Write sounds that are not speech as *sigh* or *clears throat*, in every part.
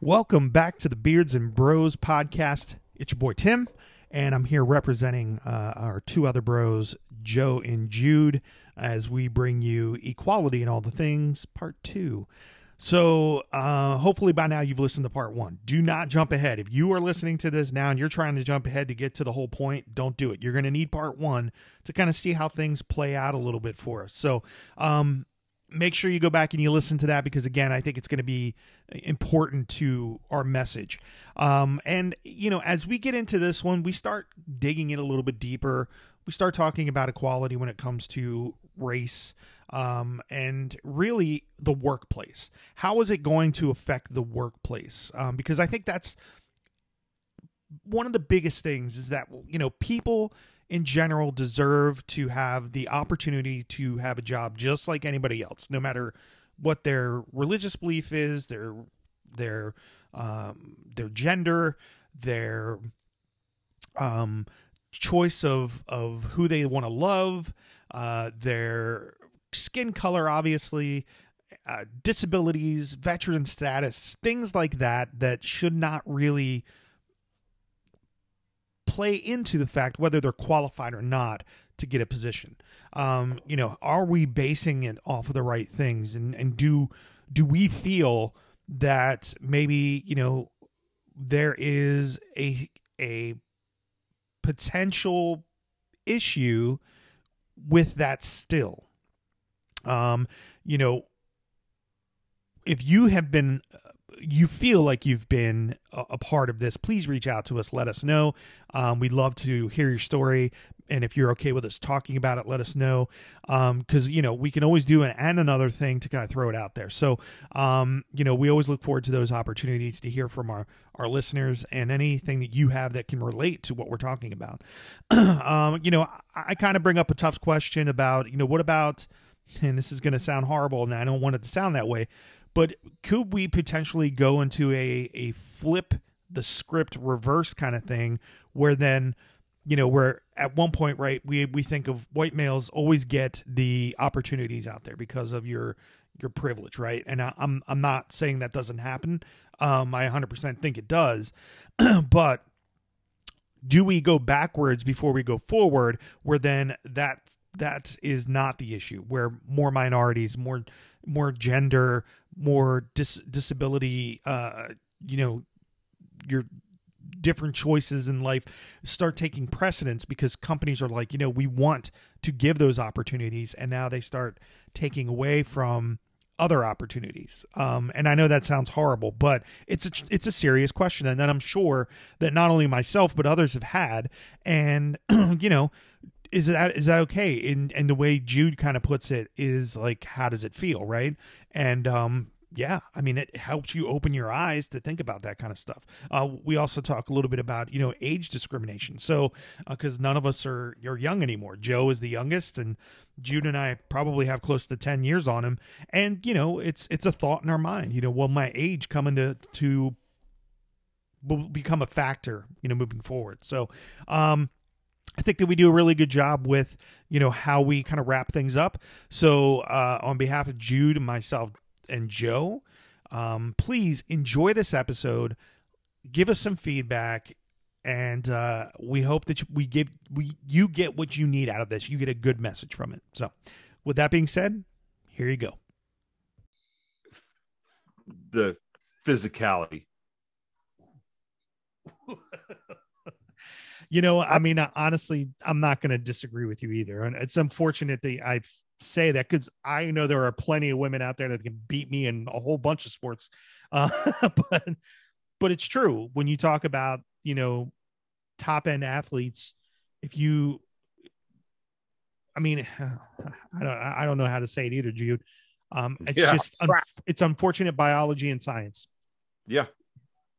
Welcome back to the Beards and Bros podcast. It's your boy Tim, and I'm here representing uh, our two other bros, Joe and Jude, as we bring you Equality and All the Things, Part 2. So, uh, hopefully by now you've listened to Part 1. Do not jump ahead. If you are listening to this now and you're trying to jump ahead to get to the whole point, don't do it. You're going to need Part 1 to kind of see how things play out a little bit for us. So, um, make sure you go back and you listen to that because again i think it's going to be important to our message. Um, and you know as we get into this one we start digging in a little bit deeper. We start talking about equality when it comes to race um, and really the workplace. How is it going to affect the workplace? Um, because i think that's one of the biggest things is that you know people in general deserve to have the opportunity to have a job just like anybody else, no matter what their religious belief is, their their um, their gender, their um, choice of of who they want to love, uh, their skin color, obviously, uh, disabilities, veteran status, things like that that should not really play into the fact whether they're qualified or not to get a position. Um, you know, are we basing it off of the right things, and and do do we feel that maybe you know there is a a potential issue with that still? Um, you know, if you have been you feel like you've been a, a, part of this, please reach out to us. Let us know. Um, we'd love to hear your story. And if you're okay with us talking about it, let us know. Because, um, you know, we can always do an and another thing to kind of throw it out there. So, um, you know, we always look forward to those opportunities to hear from our, our listeners and anything that you have that can relate to what we're talking about. *clears throat* Um, you know, I, I kind of bring up a tough question about, you know, what about, and this is going to sound horrible and I don't want it to sound that way, but could we potentially go into a a flip the script reverse kind of thing where then you know where at one point right we we think of white males always get the opportunities out there because of your your privilege right? And I, i'm i'm not saying that doesn't happen. Um i 100% think it does. *clears throat* But do we go backwards before we go forward where then that that is not the issue where more minorities more more gender more dis- disability uh you know your different choices in life start taking precedence because companies are like you know we want to give those opportunities and now they start taking away from other opportunities. Um, and i know that sounds horrible but it's a, it's a serious question and that i'm sure that not only myself but others have had and *clears throat* you know is that is that okay and and the way jude kind of puts it is like how does it feel right and um yeah, I mean, it helps you open your eyes to think about that kind of stuff. Uh, we also talk a little bit about you know age discrimination. So because uh, none of us are you're young anymore. Joe is the youngest, and Jude and I probably have close to ten years on him. And you know, it's it's a thought in our mind. You know, will my age come into to will become a factor? You know, moving forward. So, um, I think that we do a really good job with you know how we kind of wrap things up. So uh, on behalf of Jude myself, and Joe. Um, please enjoy this episode. Give us some feedback, and uh, we hope that we give we you get what you need out of this. You get a good message from it. So, with that being said, here you go. The physicality. *laughs* you know, I mean, honestly, I'm not going to disagree with you either. And it's unfortunate that I've say that because I know there are plenty of women out there that can beat me in a whole bunch of sports. Uh, *laughs* but but it's true when you talk about you know top end athletes. If you, I mean, *sighs* I don't I don't know how to say it either, Jude. Um, it's yeah. just un- it's unfortunate biology and science. Yeah.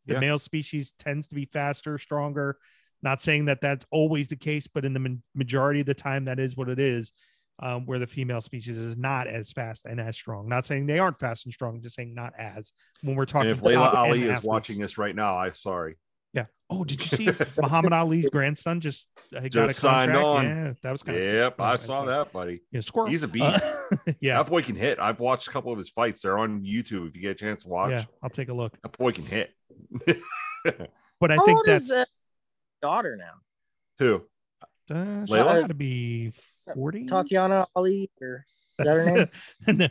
The yeah. male species tends to be faster, stronger. Not saying that that's always the case, but in the majority of the time, that is what it is um, where the female species is not as fast and as strong. Not saying they aren't fast and strong, just saying not as. When we're talking, and if Laila Ali is athletes. watching this right now, I'm sorry. Yeah. Oh, did you see *laughs* Muhammad Ali's grandson just uh, got Just a signed contract? on. Yeah, that was kind of Yep, I saw that, buddy. yeah, squirrel. He's a Uh, beast. *laughs* yeah, That boy can hit. I've watched a couple of his fights. They're on YouTube. If you get a chance to watch, yeah. I'll take a look. that boy can hit. *laughs* But I How think old that's is uh, daughter now? Who? uh, she's Laila? got to be forty. Tatiana Ali or is that her name? *laughs* name?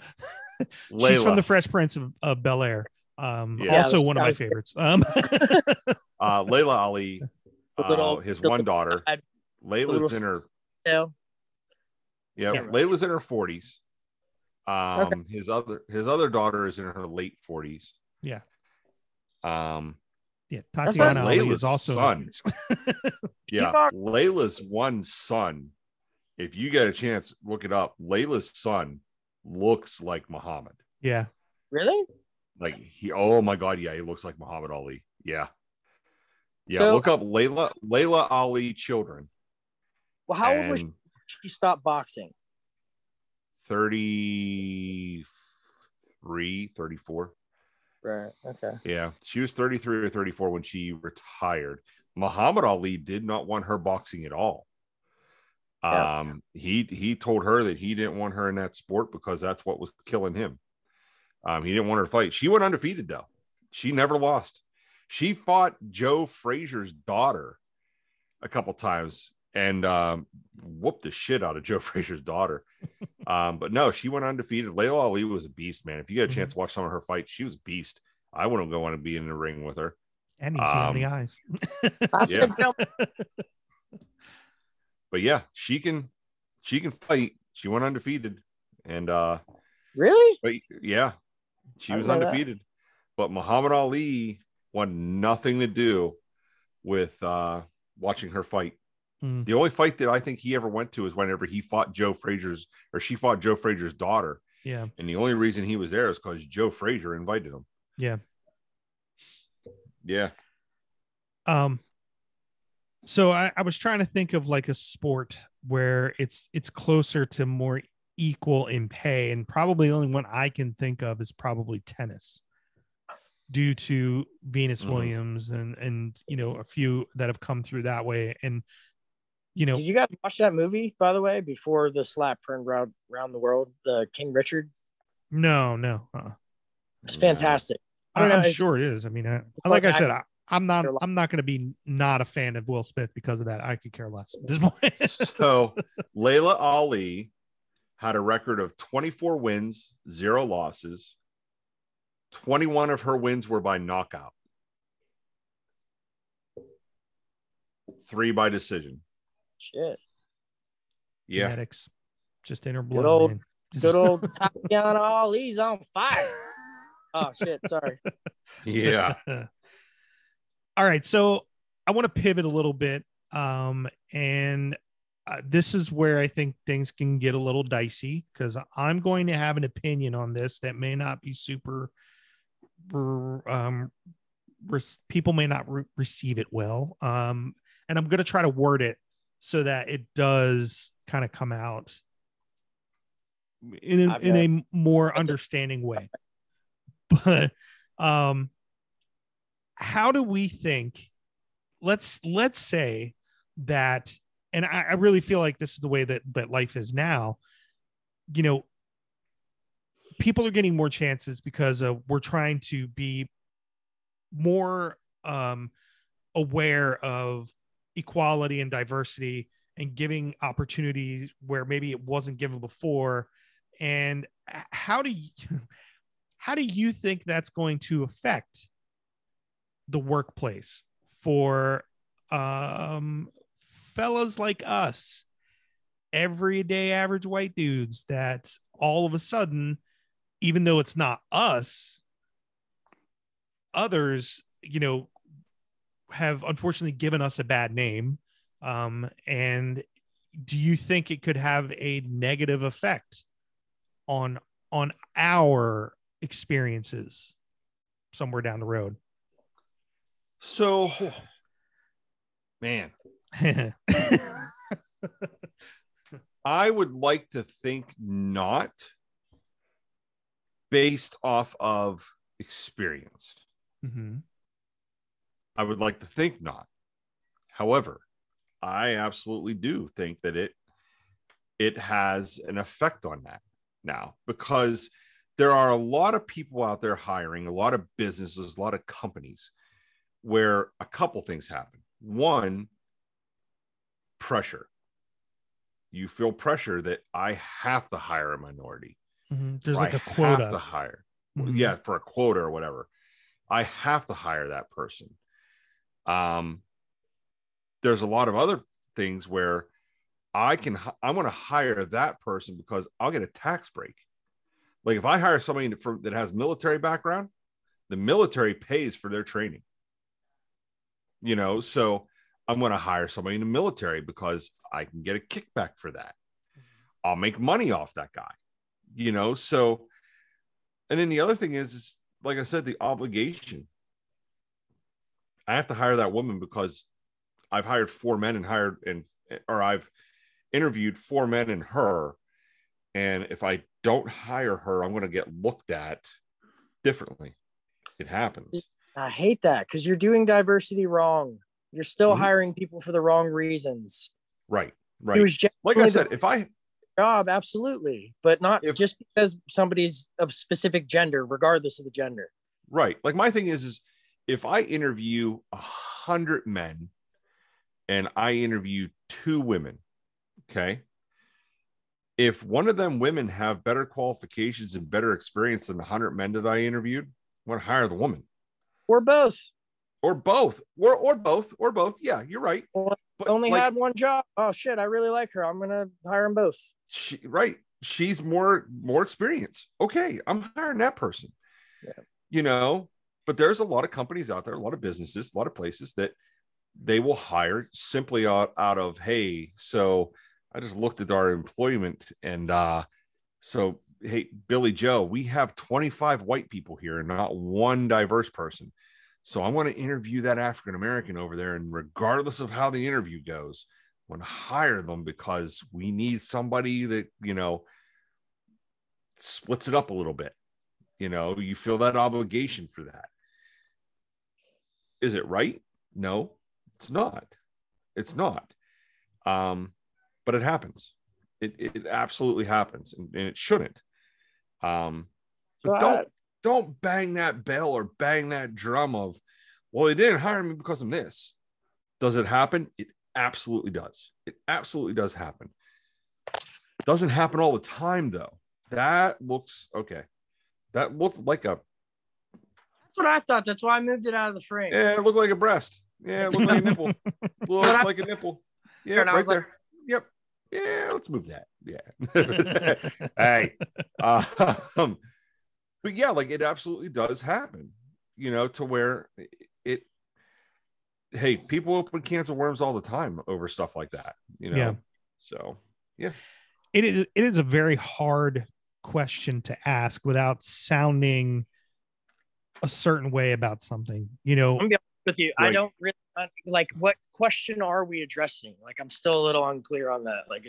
*laughs* She's from the Fresh Prince of, of Bel Air. Um, Yeah. also Yeah, was- one of my favorites. Um, *laughs* uh, Laila Ali, uh, little- his one little- daughter. I- Laila's little- in her Yeah. yeah, Yeah. Laila's in her forties. Um, his other his other daughter is in her late forties. Yeah. Um, yeah, That's Tatiana Ali is Laila's also. son. *laughs* yeah, Laila's one son. If you get a chance, look it up. Laila's son looks like Muhammad. yeah, Really? Like he, oh my god, yeah, he looks like Muhammad Ali. Yeah, yeah. So- look up Laila Laila Ali children. Well, how old was she and when she stopped boxing? 33, 34. Right. Okay. Yeah, she was 33 or 34 when she retired. Muhammad Ali did not want her boxing at all. Yeah. Um, he he told her that he didn't want her in that sport because that's what was killing him. Um, he didn't want her to fight. She went undefeated though. She never lost. She fought Joe Frazier's daughter a couple times and um, whooped the shit out of Joe *laughs* Frazier's daughter. *laughs* um, but no, she went undefeated. Laila Ali was a beast, man. If you get a chance to watch some of her fights, she was a beast. I wouldn't go on and be in the ring with her. and easy on the Um, eyes. Yeah. *laughs* But yeah, she can she can fight. She went undefeated. And uh really? but yeah, she I was didn't that. undefeated. But Muhammad Ali wanted nothing to do with uh watching her fight. Mm. The only fight that I think he ever went to is whenever he fought Joe Frazier's or she fought Joe Frazier's daughter. Yeah, And the only reason he was there is because Joe Frazier invited him. yeah. Yeah. Um, so I, I was trying to think of like a sport where it's it's closer to more equal in pay, and probably the only one I can think of is probably tennis, due to Venus Mhm. Williams and and you know a few that have come through that way, and you know Did you guys watch that movie, by the way, before the slap turned round around the world? The King Richard. no no uh, It's fantastic. I I don't know. am sure it is. I mean, I, like I said, I, I'm not I'm not going to be not a fan of Will Smith because of that. I could care less at this point. *laughs* so Laila Ali had a record of 24 wins, zero losses. 21 of her wins were by knockout. Three by decision. Shit. Yeah. Genetics, just in her blood. Good old- man. Just- Good old *laughs* Tatiana Ali's on fire. Oh shit! Sorry. *laughs* Yeah. *laughs* All right, so I want to pivot a little bit, um, and uh, this is where I think things can get a little dicey because I'm going to have an opinion on this that may not be super. Um, res- people may not re- receive it well, um, and I'm going to try to word it so that it does kind of come out in a, in a more understanding way. *laughs* But um how do we think let's let's say that and I, I really feel like this is the way that that life is now you know people are getting more chances because uh, we're trying to be more um aware of equality and diversity and giving opportunities where maybe it wasn't given before. And how do you *laughs* how do you think that's going to affect the workplace for um fellas like us everyday average white dudes that all of a sudden even though it's not us others you know have unfortunately given us a bad name um and do you think it could have a negative effect on on our experiences somewhere down the road So, man, *laughs* I would like to think not based off of experience. Mhm. I would like to think not. However, I absolutely do think that it it has an effect on that now because there are a lot of people out there hiring, a lot of businesses, a lot of companies where a couple things happen. One, pressure. You feel pressure that I have to hire a minority. Mhm. There's like I a quota. have to hire. Mhm. Yeah, for a quota or whatever. I have to hire that person. Um, there's a lot of other things where I can I want to hire that person because I'll get a tax break. Like if I hire somebody from, that has military background, the military pays for their training. You know, so I'm going to hire somebody in the military because I can get a kickback for that. I'll make money off that guy. You know, so and then the other thing is, is like I said, the obligation. I have to hire that woman because I've hired four men and hired and or I've interviewed four men and her. And if I don't hire her, I'm going to get looked at differently. It happens. I hate that because you're doing diversity wrong. You're still Mhm. hiring people for the wrong reasons. Right. It Right. was Like I said, if I job, absolutely, but not If- just because somebody's of specific gender, regardless of the gender. right like my thing is is if i interview a hundred men and i interview two women okay if one of them women have better qualifications and better experience than the hundred men that i interviewed i'm going to hire the woman Or both. or both or or both or both yeah you're right Well, but Only like, had one job. Oh shit, I really like her. I'm gonna hire them both. she right she's more more experience okay i'm hiring that person Yeah. you know but there's a lot of companies out there a lot of businesses a lot of places that they will hire simply out, out of hey so i just looked at our employment and uh so hey billy joe we have 25 white people here and not one diverse person. So i want to interview that african american over there and regardless of how the interview goes want to hire them because we need somebody that you know splits it up a little bit. You know you feel that obligation for that is it right? No it's not. It's not. Um but it happens. It, it absolutely happens and, and it shouldn't. Um but don't don't bang that bell or bang that drum of well they didn't hire me because of this. Does it happen? It absolutely does. It absolutely does happen. Doesn't happen all the time though. That looks okay. That looked like a That's what I thought. That's why I moved it out of the frame. yeah it looked like a breast. Yeah it looked like a *laughs* nipple. *laughs* Looked like a nipple. Yeah And right was like- there. Yep. Yeah let's move that. Yeah. *laughs* Hey um but yeah like it absolutely does happen you know to where it hey people open cans of worms all the time over stuff like that you know? Yeah. so yeah. it is it is a very hard question to ask without sounding a certain way about something you know I'm with you. I don't really like what question are we addressing? Like I'm still a little unclear on that. Like,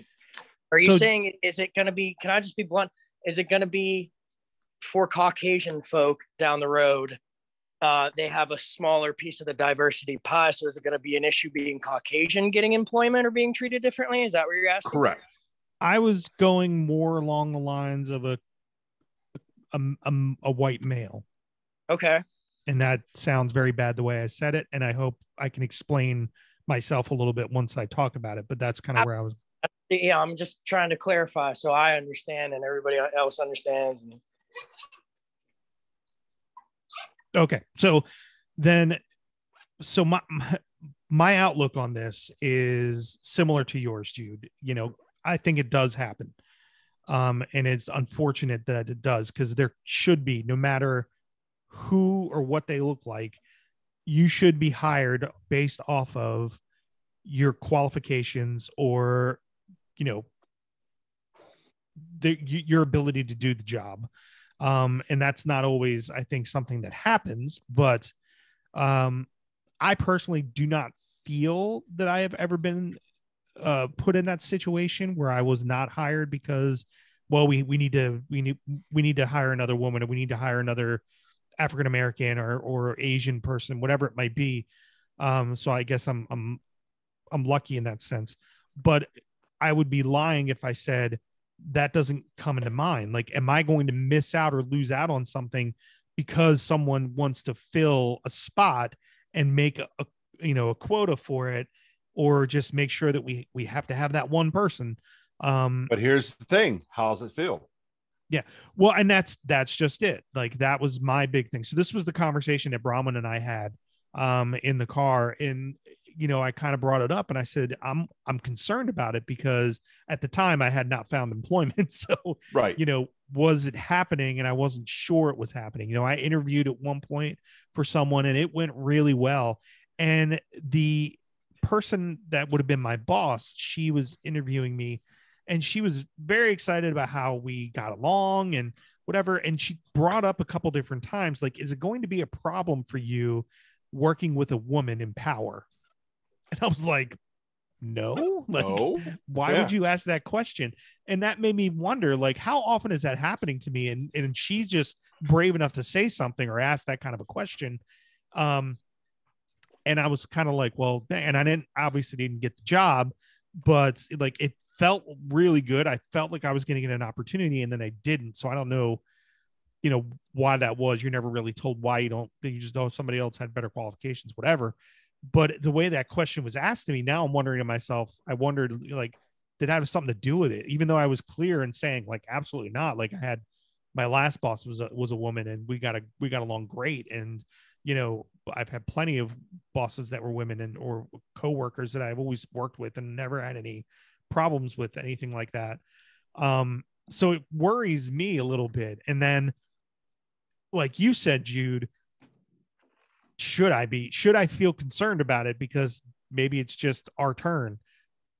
are you So- saying is it going to be? Can I just be blunt? Is it going to be for Caucasian folk down the road? Uh, they have a smaller piece of the diversity pie. So is it going to be an issue being Caucasian getting employment or being treated differently? Is that what you're asking? correct i was going more along the lines of a a, a, a white male Okay. and that sounds very bad the way i said it and i hope i can explain myself a little bit once i talk about it but that's kind of where i was Yeah, I'm just trying to clarify so I understand and everybody else understands. And okay so then so my my- my outlook on this is similar to yours jude you know i think it does happen um and it's unfortunate that it does because there should be no matter who or what they look like you should be hired based off of your qualifications or you know the, your ability to do the job. Um and that's not always i think something that happens but um i personally do not feel that i have ever been uh put in that situation where i was not hired because well we we need to we need we need to hire another woman or we need to hire another african american or or asian person whatever it might be Um, so I guess I'm I'm I'm lucky in that sense. But I would be lying if I said that doesn't come into mind. Like, am I going to miss out or lose out on something because someone wants to fill a spot and make a, a you know a quota for it, or just make sure that we we have to have that one person? Um, But here's the thing: how's it feel? Well, and that's that's just it. Like that was my big thing. So this was the conversation that Bronwyn and I had um in the car and you know i kind of brought it up and i said i'm i'm concerned about it because at the time i had not found employment *laughs* so Right. you know was it happening and i wasn't sure it was happening you know i interviewed at one point for someone and it went really well and the person that would have been my boss she was interviewing me and she was very excited about how we got along and whatever and she brought up a couple different times like is it going to be a problem for you working with a woman in power *laughs* and i was like no *laughs* like no. why Yeah. would you ask that question and that made me wonder like how often is that happening to me and and she's just brave enough to say something or ask that kind of a question um and i was kind of like well and i didn't obviously didn't get the job but like it felt really good. I felt like i was going to get an opportunity and then i didn't. So i don't know you know why that was. You're never really told why you don't you just know somebody else had better qualifications whatever. But the way that question was asked to me now i'm wondering to myself i wondered like did that have something to do with it? Even though i was clear in saying like absolutely not. Like i had my last boss was a was a woman and we got a we got along great. And you know i've had plenty of bosses that were women and or coworkers that i've always worked with and never had any problems with anything like that. Um so it worries me a little bit. And then like you said jude should i be should i feel concerned about it because maybe it's just our turn?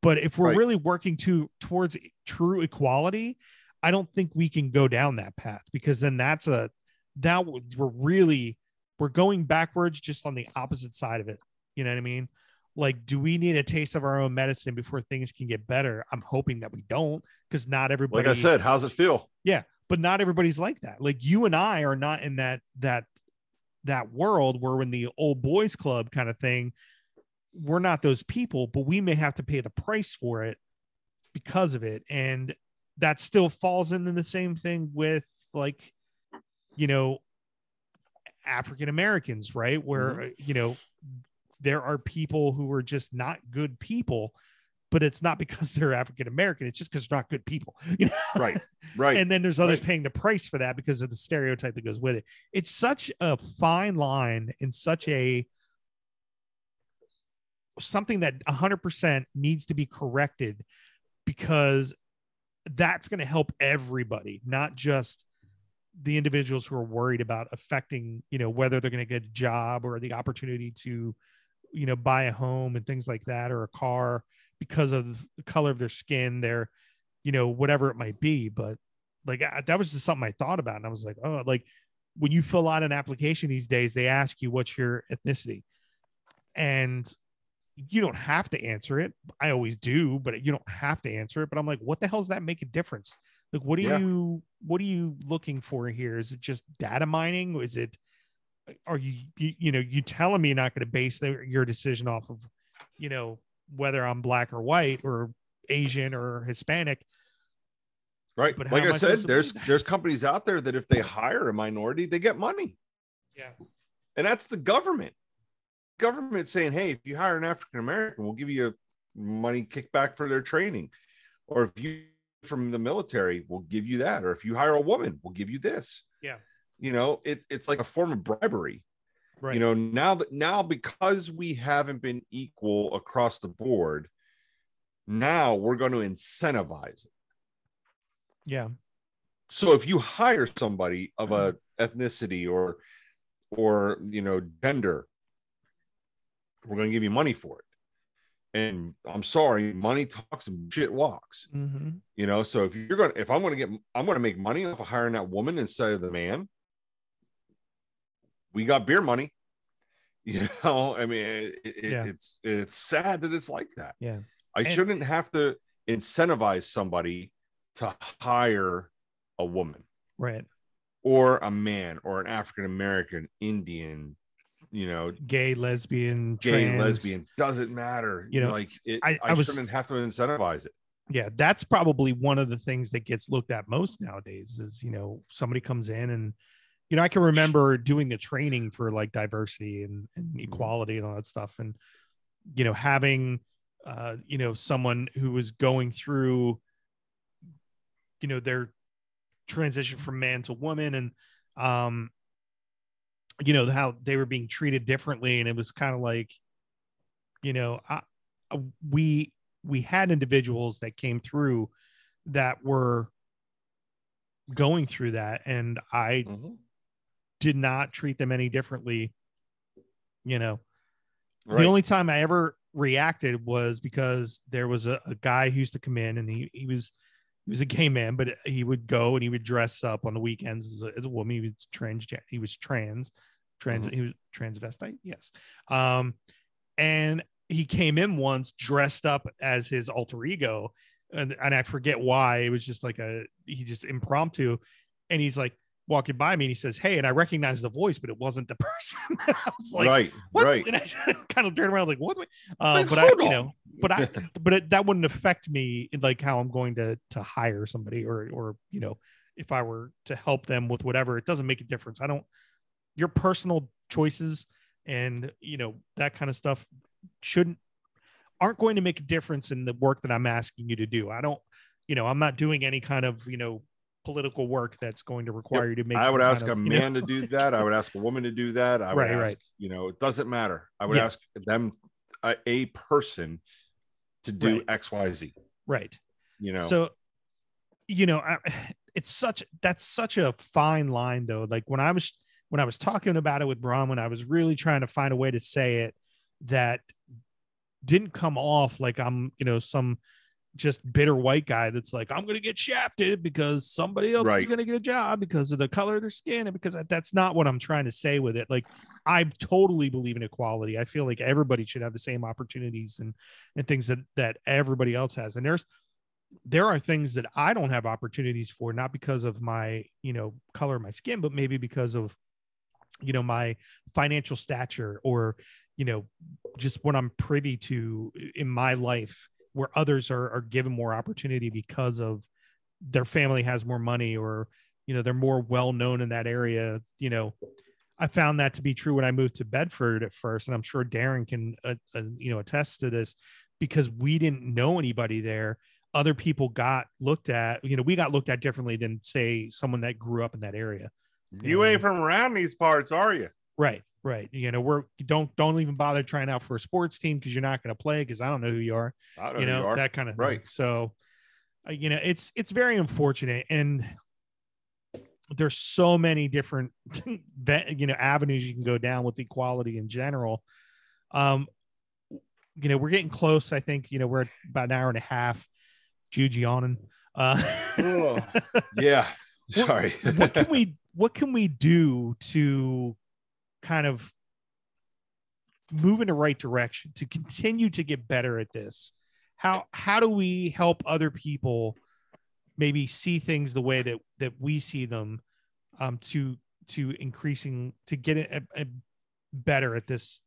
But if we're Right. really working to towards true equality i don't think we can go down that path because then that's a that would- we're really we're going backwards just on the opposite side of it. You know what i mean like do we need a taste of our own medicine before things can get better i'm hoping that we don't because not everybody Like I said, how's it feel? Yeah, but not everybody's like that. Like you and I are not in that that that world where in the old boys club kind of thing, we're not those people, but we may have to pay the price for it because of it. And that still falls into the same thing with like, you know, African Americans, right? Where, uh, you know, there are people who are just not good people, but it's not *laughs* because they're African American. It's just because they're not good people. *laughs* You know? Right. Right. and then there's others Right. paying the price for that because of the stereotype that goes with it. It's such a fine line and such a something that 100% needs to be corrected because that's going to help everybody, not just the individuals who are worried about affecting, you know, whether they're going to get a job or the opportunity to, you know, buy a home and things like that or a car because of the color of their skin, their, you know, whatever it might be. But like I, that was just something I thought about, and I was like, oh, like when you fill out an application these days, they ask you what's your ethnicity, and you don't have to answer it. I always do, but you don't have to answer it. But I'm like, what the hell does that make a difference? Like, what are Yeah. you what are you looking for here? Is it just data mining? Is it are you you, you know you telling me you're not going to base their, your decision off of you know whether I'm black or white or Asian or Hispanic? Right. But like I said, there's there's companies out there that if they hire a minority, they get money. Yeah. And that's the government. Government saying, hey, if you hire an African American, we'll give you money kickback for their training. Or if you from the military, we'll give you that. Or if you hire a woman, we'll give you this. Yeah. You know, it, it's like a form of bribery. Right. You know, now that now because we haven't been equal across the board, now we're going to incentivize it. yeah. So if you hire somebody of a ethnicity or or you know gender, we're going to give you money for it. And I'm sorry, money talks and shit walks. Mm-hmm. You know, so if you're going to if I'm going to get I'm going to make money off of hiring that woman instead of the man, we got beer money. *laughs* You know, I mean, it, it, Yeah. it's it's sad that it's like that. Yeah. I And- shouldn't have to incentivize somebody to hire a woman Right. or a man or an African American, Indian, you know, gay, lesbian, gay, trans. lesbian doesn't matter. You know, like it, I- I, I was- shouldn't have to incentivize it. yeah that's probably one of the things that gets looked at most nowadays is you know somebody comes in and you know i can remember doing the training for like diversity and, and equality and all that stuff and you know having uh you know someone who was going through you know their transition from man to woman and um you know how they were being treated differently and it was kind of like you know I, we we had individuals that came through that were going through that and i Mhm. Did not treat them any differently you know Right. the only time i ever reacted was because there was a, a guy who used to come in and he, he was he was a gay man but he would go and he would dress up on the weekends as a, as a woman he was trans he was trans trans Mhm. he was transvestite yes um and he came in once dressed up as his alter ego and, and i forget why it was just like a he just impromptu and he's like walking by me and he says hey and i recognized the voice but it wasn't the *laughs* person *laughs* i was like right. what? Right. And I *laughs* kind of turned around like, what? Uh, Like, but I, hold you know, but I, but it, that wouldn't affect me in like how I'm going to to hire somebody or or you know if I were to help them with whatever. It doesn't make a difference. I don't. Your personal choices and you know that kind of stuff shouldn't aren't going to make a difference in the work that I'm asking you to do. I don't. You know, I'm not doing any kind of you know political work that's going to require you to make. I would ask of, a you know- man to do that. I would ask a woman to do that. I would Right, ask, right. you know, it doesn't matter. I would Yeah. ask them, a, a person, to do Right. X, Y, Z. right. You know, so you know I, *sighs* it's such that's such a fine line though like when i was when i was talking about it with Bronwyn, i was really trying to find a way to say it that didn't come off like i'm you know some just bitter white guy that's like i'm gonna get shafted because somebody else is gonna get a job because of the color of their skin and because that's not what i'm trying to say with it. Like i totally believe in equality. I feel like everybody should have the same opportunities and and things that that everybody else has. And there's there are things that I don't have opportunities for, not because of my, you know, color of my skin, but maybe because of, you know, my financial stature or, you know, just what I'm privy to in my life where others are, are given more opportunity because of their family has more money or, you know, they're more well known in that area. You know, I found that to be true when I moved to Bedford at first. And I'm sure Darren can, uh, uh, you know, attest to this because we didn't know anybody there other people got looked at you know we got looked at differently than say someone that grew up in that area you ain't from around these parts, are you? right right you know we're don't don't even bother trying out for a sports team because you're not going to play because i don't know who you are I don't you know. you that kind of Right. thing. so uh, you know it's it's very unfortunate and there's so many different *laughs* ve- you know avenues you can go down with equality in general um you know we're getting close i think you know we're about an hour and a half jude yawning uh *laughs* yeah. What- Sorry. what can *laughs* we what can we do to kind of move in the right direction to continue to get better at this how how do we help other people maybe see things the way that that we see them um to to increasing to get it a, a better at this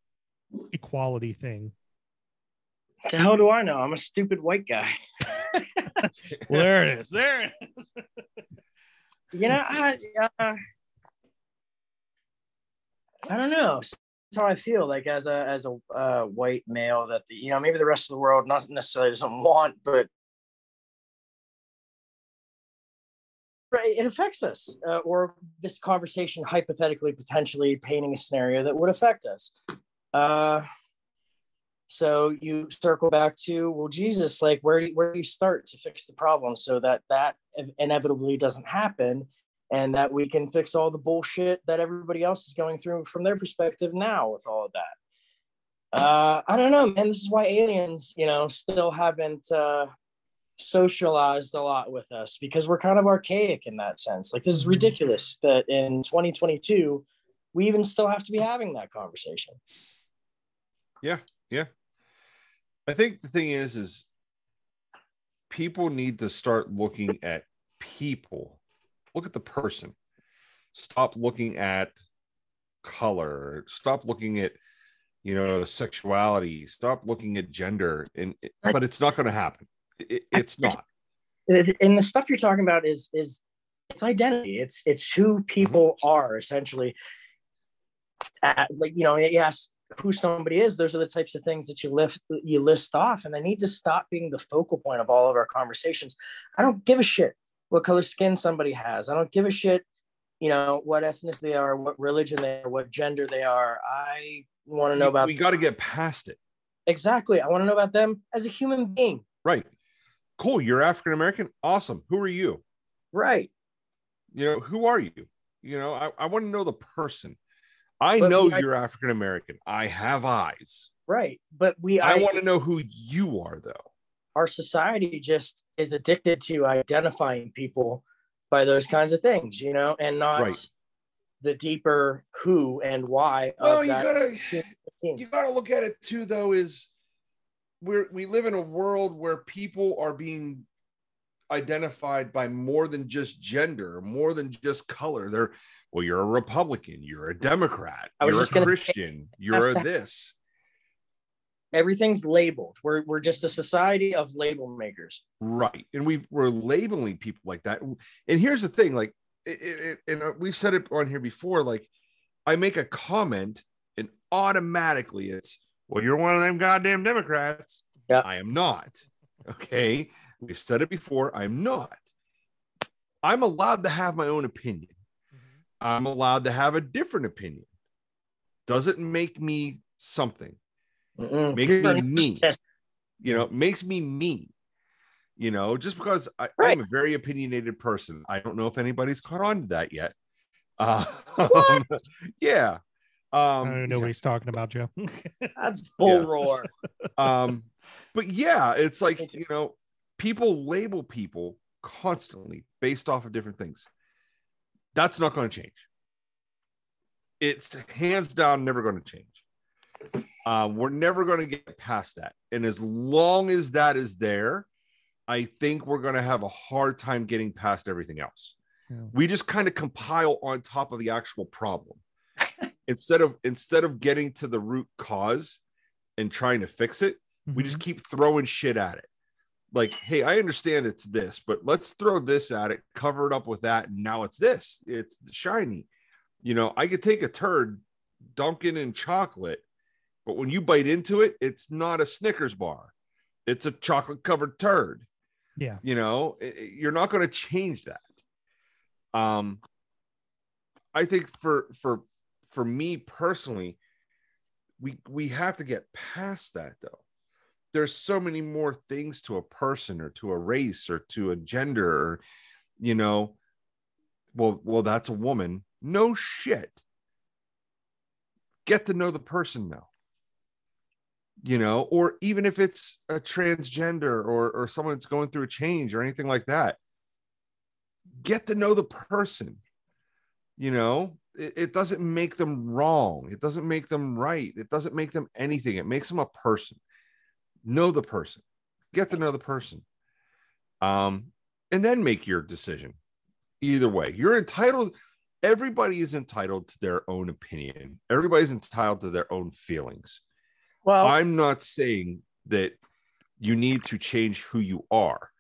equality thing The hell do I know? I'm a stupid white guy. *laughs* well there it is there it is You know, I uh, I don't know. That's how I feel. Like as a as a uh, white male, that the, you know maybe the rest of the world not necessarily doesn't want, but right, it affects us. Uh, or this conversation hypothetically, potentially painting a scenario that would affect us. Uh, so you circle back to well, Jesus, like where where do you start to fix the problem so that that inevitably doesn't happen, and that we can fix all the bullshit that everybody else is going through from their perspective now with all of that. Uh, I don't know, man. This is why aliens, you know, still haven't uh, socialized a lot with us because we're kind of archaic in that sense. Like this is ridiculous that in 2022 we even still have to be having that conversation. Yeah. Yeah. I think the thing is, is people need to start looking at people. Look at the person. Stop looking at color. Stop looking at you know sexuality. Stop looking at gender. And but it's not going to happen it, it's not. and the stuff you're talking about is is it's identity. It's it's who people mm-hmm. are essentially. At, like you know yes who somebody is those are the types of things that you lift you list off and they need to stop being the focal point of all of our conversations. I don't give a shit what color skin somebody has. I don't give a shit you know what ethnicity they are what religion they are what gender they are. I want to know we, about we got to get past it. Exactly. I want to know about them as a human being. Right. Cool you're african american awesome. Who are you? Right. You know who are you? You know i, I want to know the person. I But know you're african american i have eyes. Right but we i, I, want to know who you are though our society just is addicted to identifying people by those kinds of things you know and not Right. the deeper who and why well you gotta thing. you gotta look at it too though is we're we live in a world where people are being identified by more than just gender more than just color they're well you're a republican you're a democrat you're a just gonna say, christian you're a that- this everything's labeled. We're, we're just a society of label makers. Right. And we we're labeling people like that. And here's the thing like it, it, and uh, we've said it on here before like i make a comment and automatically it's well you're one of them goddamn democrats. Yeah. i am not. Okay? We've said it before. I'm not. I'm allowed to have my own opinion. I'm allowed to have a different opinion. Doesn't make me something Mm-mm. Makes me You're- me. You know, makes me me. You know, just because I, Right. I'm a very opinionated person. I don't know if anybody's caught on to that yet. Uh, *laughs* What? *laughs* yeah. I Um, don't know what he's talking about, Joe. *laughs* that's bull Yeah. roar um, but yeah, it's like, you know, people label people constantly based off of different things. That's not going to change. It's hands down never going to change. Um, we're never going to get past that. And as long as that is there, I think we're going to have a hard time getting past everything else. Yeah. We just kind of compile on top of the actual problem *laughs* instead of instead of getting to the root cause and trying to fix it we just keep throwing shit at it like hey i understand it's this but let's throw this at it cover it up with that and now it's this it's shiny you know i could take a turd dunk it in chocolate but when you bite into it it's not a snickers bar. It's a chocolate covered turd. Yeah. you know you're not going to change that. Um i think for for for me personally we we have to get past that though. There's so many more things to a person or to a race or to a gender or you know well well that's a woman. No shit. Get to know the person now you know or even if it's a transgender or or someone that's going through a change or anything like that get to know the person you know? It, it doesn't make them wrong. It doesn't make them right. It doesn't make them anything. It makes them a person. Know the person. Get to know the person. Um and then make your decision. Either way you're entitled everybody is entitled to their own opinion. Everybody's entitled to their own feelings well I'm not saying that you need to change who you are,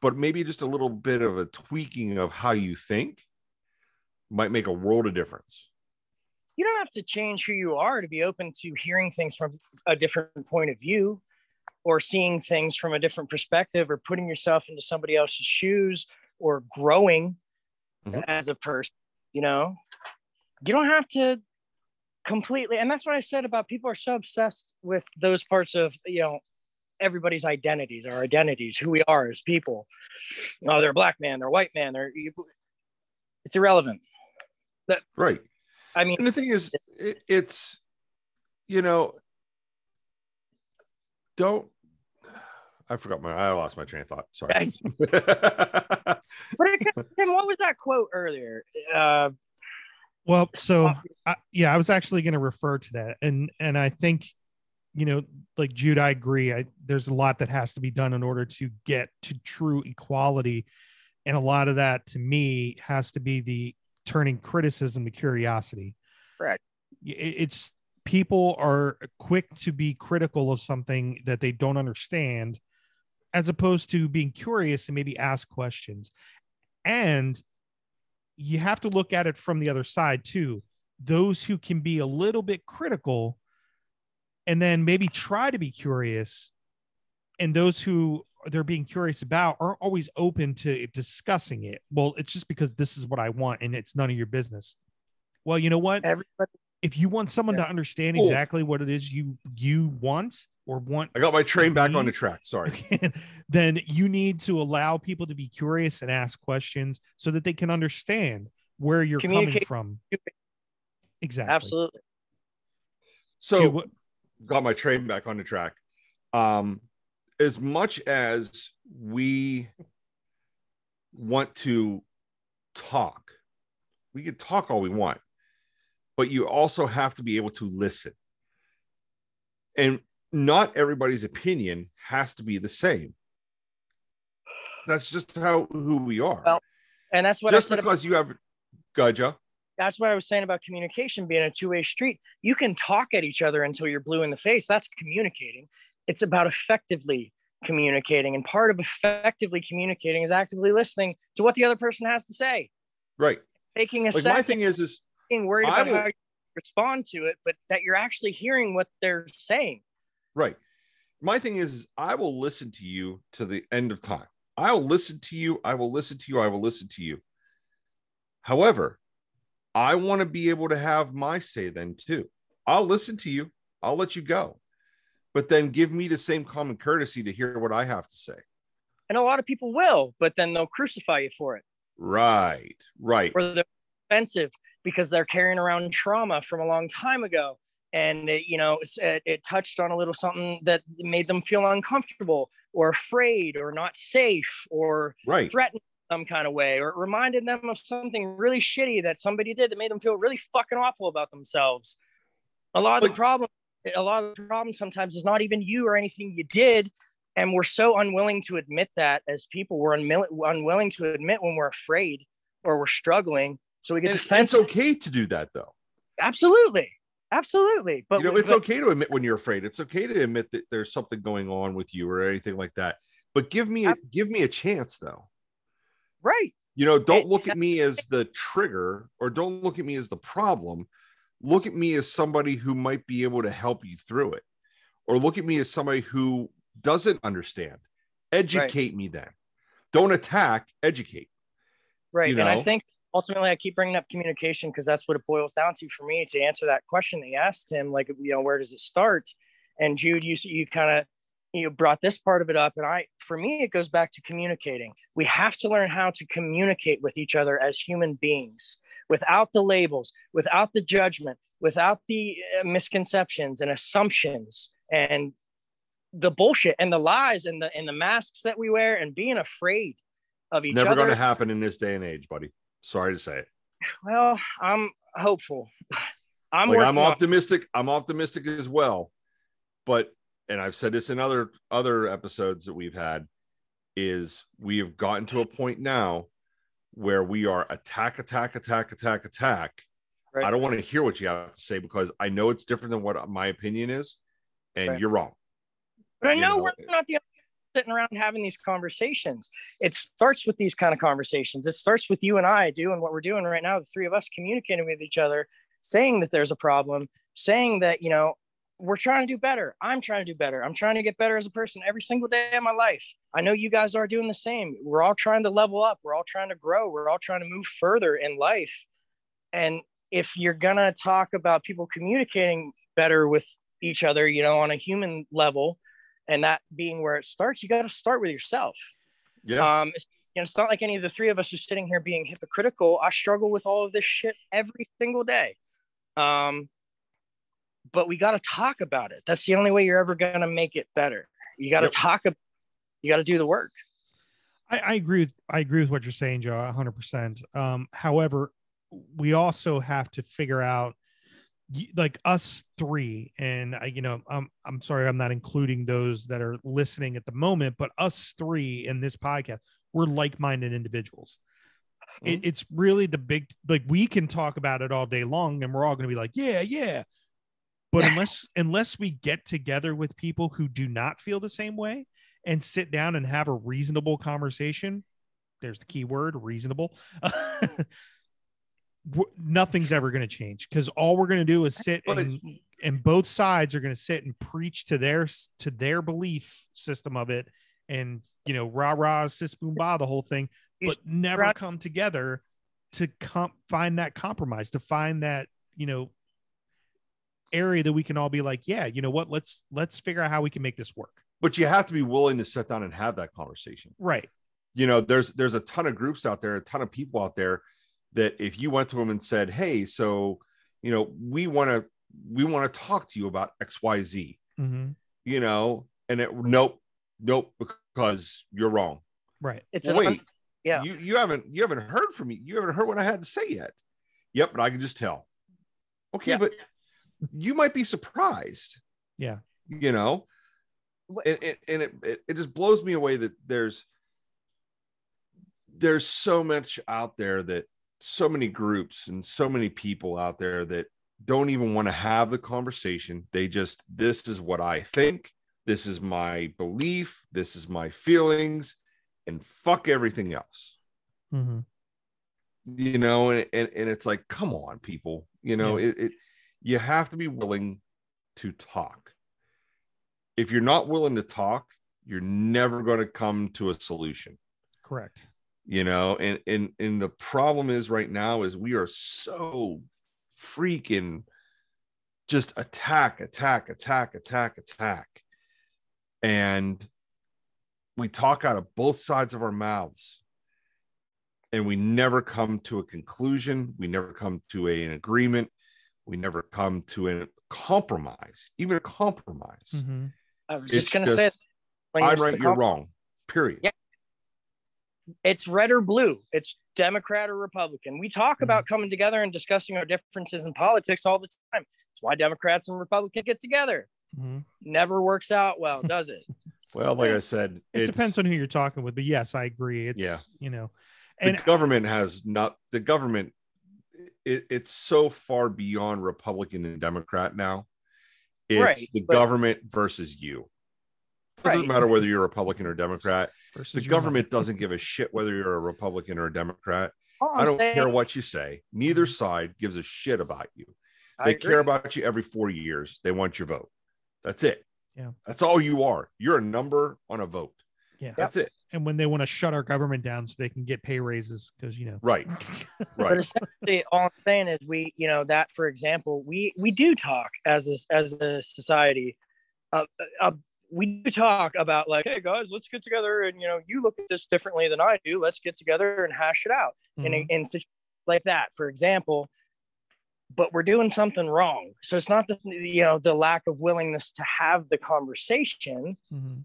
but maybe just a little bit of a tweaking of how you think might make a world of difference. you don't have to change who you are to be open to hearing things from a different point of view or seeing things from a different perspective or putting yourself into somebody else's shoes or growing Mhm. as a person you know you don't have to completely and that's what i said about people are so obsessed with those parts of you know everybody's identities our identities who we are as people oh they're a black man they're a white man they're it's irrelevant Right. i mean And the thing is, it, it's, you know, don't, I forgot my, I lost my train of thought. Sorry. *laughs* But it, *laughs* what was that quote earlier? Uh, Well, so I, yeah, I was actually going to refer to that, and and I think, you know, like Jude, I agree. I there's a lot that has to be done in order to get to true equality, and a lot of that to me has to be the turning criticism to curiosity. Correct. It- It's people are quick to be critical of something that they don't understand, as opposed to being curious and maybe ask questions. And you have to look at it from the other side too. Those who can be a little bit critical and then maybe try to be curious, and those who they're being curious about aren't always open to discussing it. Well, it's just because this is what I want and it's none of your business. Well, you know what? Everybody, If you want someone Yeah. to understand Cool. exactly what it is you you want or want I got my train back on the track. Sorry. *laughs* then you need to allow people to be curious and ask questions so that they can understand where you're coming from. Exactly. absolutely. So Dude, what- got my train back on the track. Um, as much as we want to talk, we can talk all we want, but you also have to be able to listen. And not everybody's opinion has to be the same. That's just how who we are. Well, And that's what just because you have Gaja, that's what I was saying about communication being a two-way street. You can talk at each other until you're blue in the face. That's communicating. It's about effectively communicating. And part of effectively communicating is actively listening to what the other person has to say. right? Taking a Like second, my thing is, is being worried about how you respond to it, but that you're actually hearing what they're saying. Right. My thing is, I will listen to you to the end of time. I'll listen to you. I will listen to you. I will listen to you. However, I want to be able to have my say then too. I'll listen to you. I'll let you go. But then give me the same common courtesy to hear what I have to say. And a lot of people will, but then they'll crucify you for it. Right. Right. or they're offensive because they're carrying around trauma from a long time ago. And it, you know it, it touched on a little something that made them feel uncomfortable or afraid or not safe or Right. threatened some kind of way or it reminded them of something really shitty that somebody did that made them feel really fucking awful about themselves. A lot of the problem a lot of the problem sometimes is not even you or anything you did and we're so unwilling to admit that as people. We're unwilling to admit when we're afraid or we're struggling so we get And it's okay to do that though. absolutely absolutely but you know, it's but- okay to admit when you're afraid. It's okay to admit that there's something going on with you or anything like that. But give me a, give me a chance though. right You know, don't look at me as the trigger or don't look at me as the problem. Look at me as somebody who might be able to help you through it. Or look at me as somebody who doesn't understand. Educate me then. Don't attack, educate. right you and i think ultimately i keep bringing up communication because that's what it boils down to for me to answer that question that you asked him like you know where does it start? And jude you you kind of you brought this part of it up and i for me it goes back to communicating. We have to learn how to communicate with each other as human beings without the labels without the judgment without the uh, misconceptions and assumptions and the bullshit and the lies and the and the masks that we wear and being afraid of It's each never other. Never going to happen in this day and age, buddy. Sorry to say it. well, I'm hopeful. *sighs* I'm like I'm on- optimistic. I'm optimistic as well. But and I've said this in other other episodes that we've had, is we have gotten to a point now where we are attack, attack, attack, attack, attack. Right. I don't want to hear what you have to say because I know it's different than what my opinion is, and Right. you're wrong. But I you know, know, we're not the sitting around having these conversations. It starts with these kind of conversations. It starts with you and I doing what we're doing right now, the three of us communicating with each other, saying that there's a problem, saying that, you know, we're trying to do better. I'm trying to do better. I'm trying to get better as a person every single day of my life. I know you guys are doing the same. We're all trying to level up. We're all trying to grow. We're all trying to move further in life. And if you're going to talk about people communicating better with each other, you know, on a human level, and that being where it starts, you got to start with yourself. Yeah. Um, it's, you know, it's not like any of the three of us are sitting here being hypocritical. I struggle with all of this shit every single day. Um, but we got to talk about it. That's the only way you're ever going to make it better. You got to Yep. talk about you got to do the work. I, I agree with I agree with what you're saying, Joe, 100. percent Um, however, we also have to figure out, y- like us three, and I, you know, I'm I'm sorry, I'm not including those that are listening at the moment, but us three in this podcast, we're like-minded individuals. it, mm-hmm. it's really the big like we can talk about it all day long and we're all going to be like yeah yeah. But *laughs* unless unless we get together with people who do not feel the same way and sit down and have a reasonable conversation there's the key word reasonable *laughs* w- nothing's ever going to change because all we're going to do is sit But and and both sides are going to sit and preach to their to their belief system of it and you know rah rah sis boom bah the whole thing but never right. come together to com- find that compromise to find that you know area that we can all be like yeah you know what let's let's figure out how we can make this work But you have to be willing to sit down and have that conversation. right you know there's there's a ton of groups out there a ton of people out there that if you went to them and said hey so you know we want to we want to talk to you about xyz hmm you know and it nope nope because you're wrong Mm-hmm. right It's Well, an wait yeah. you you haven't you haven't heard from me you haven't heard what i had to say yet yep but i can just tell okay Yeah. but you might be surprised Yeah. you know and, and, and it, it, it just blows me away that there's there's so much out there that so many groups and so many people out there that don't even want to have the conversation. They just this is what i think. This is my belief. This is my feelings. And fuck everything else. Hmm you know and, and, and it's like come on people. You know it, it you have to be willing to talk. If you're not willing to talk you're never going to come to a solution. Correct you know and and and the problem is right now is we are so freaking just attack attack attack attack attack. And we talk out of both sides of our mouths and we never come to a conclusion. We never come to a, an agreement. We never come to a compromise even a compromise. Hmm I was It's just gonna say, just, when i'm it's the right you're comp- wrong period. Yeah. It's red or blue. It's Democrat or Republican. We talk Mm-hmm. about coming together and discussing our differences in politics all the time. It's why Democrats and Republicans get together. hmm Never works out well, does it? *laughs* well like i said it depends on who you're talking with but yes i agree it's Yeah. you know the and government has not the government it, it's so far beyond republican and democrat now it's Right, the but- government versus you doesn't Right. matter whether you're a republican or democrat versus the your government doesn't give a shit whether you're a republican or a democrat. All i don't saying- care what you say. Neither side gives a shit about you. They care about you every four years. They want your vote. That's it. Yeah. that's all you are. You're a number on a vote. Yeah. that's it. And when they want to shut our government down so they can get pay raises because you know. Right. *laughs* But right essentially, all I'm saying is we, you know, that for example, we we do talk as a as a society. Uh, uh, we do talk about like, hey guys, let's get together and you know, you look at this differently than I do. Let's get together and hash it out. in, Mhm. in situations like that, for example. But we're doing something wrong. So it's not the you know the lack of willingness to have the conversation, Mhm.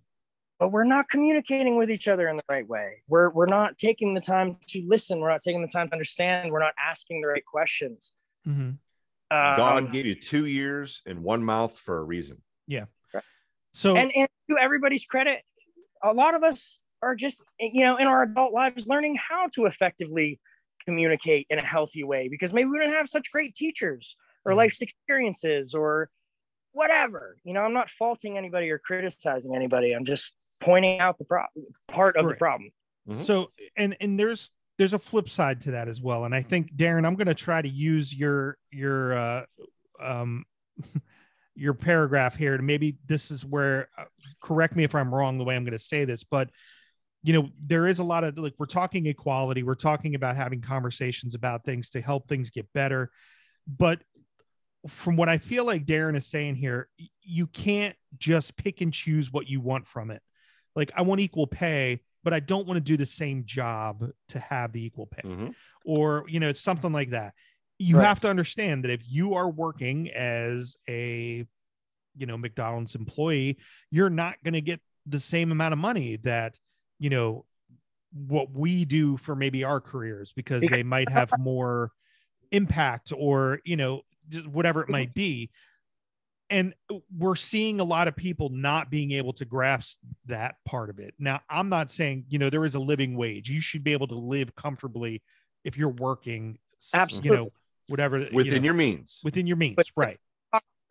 but we're not communicating with each other in the right way. We're we're not taking the time to listen. We're not taking the time to understand. We're not asking the right questions. Mhm. god Um, gave you two ears and one mouth for a reason so and and to everybody's credit, a lot of us are just you know in our adult lives learning how to effectively communicate in a healthy way because maybe we don't have such great teachers or Mhm. life's experiences or whatever. You know, I'm not faulting anybody or criticizing anybody. I'm just pointing out the pro- part of Right. the problem. Mhm. so and and there's there's a flip side to that as well and i think darren i'm going to try to use your your uh um *laughs* your paragraph here to maybe this is where uh, correct me if i'm wrong the way i'm going to say this but you know there is a lot of like we're talking equality we're talking about having conversations about things to help things get better but from what i feel like darren is saying here you can't just pick and choose what you want from it. Like i want equal pay but i don't want to do the same job to have the equal pay. Mhm. or you know it's something like that you Right. have to understand that if you are working as a you know mcdonald's employee you're not going to get the same amount of money that you know what we do for maybe our careers because they might have *laughs* more impact or you know just whatever it might be and we're seeing a lot of people not being able to grasp that part of it now i'm not saying you know there is a living wage you should be able to live comfortably if you're working, Absolutely. you know, whatever you within know, your means. within your means, But- right?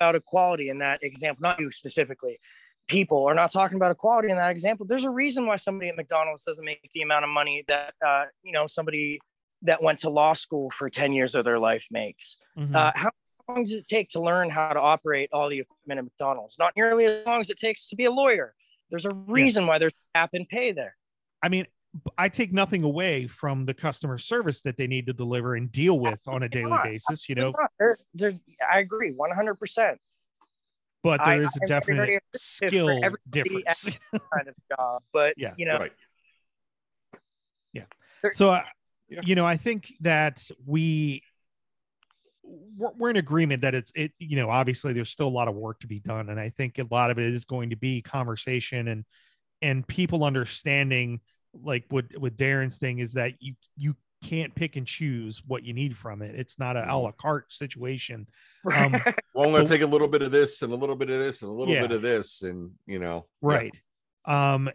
about equality in that example, not you specifically. People are not talking about equality in that example. There's a reason why somebody at McDonald's doesn't make the amount of money that uh, you know somebody that went to law school for 10 years of their life makes. Mhm. Uh, how long does it take to learn how to operate all the equipment at McDonald's? Not nearly as long as it takes to be a lawyer. There's a reason why there's cap and pay there. I mean, b- I take nothing away from the customer service that they need to deliver and deal with on a daily not. basis, you know, There, there, I agree 100% but there is a I'm very, definite very appreciative for skill difference. kind of job. But, *laughs* Yeah, you know, right. so uh, Yeah. you know i think that we we're, we're in agreement that it's it you know obviously there's still a lot of work to be done and i think a lot of it is going to be conversation and and people understanding like what with darren's thing is that you you can't pick and choose what you need from it. It's not a a la carte situation. *laughs* Um, Well, I'm going to take a little bit of this and a little bit of this and a little Yeah. bit of this, and you know, yeah. right. Um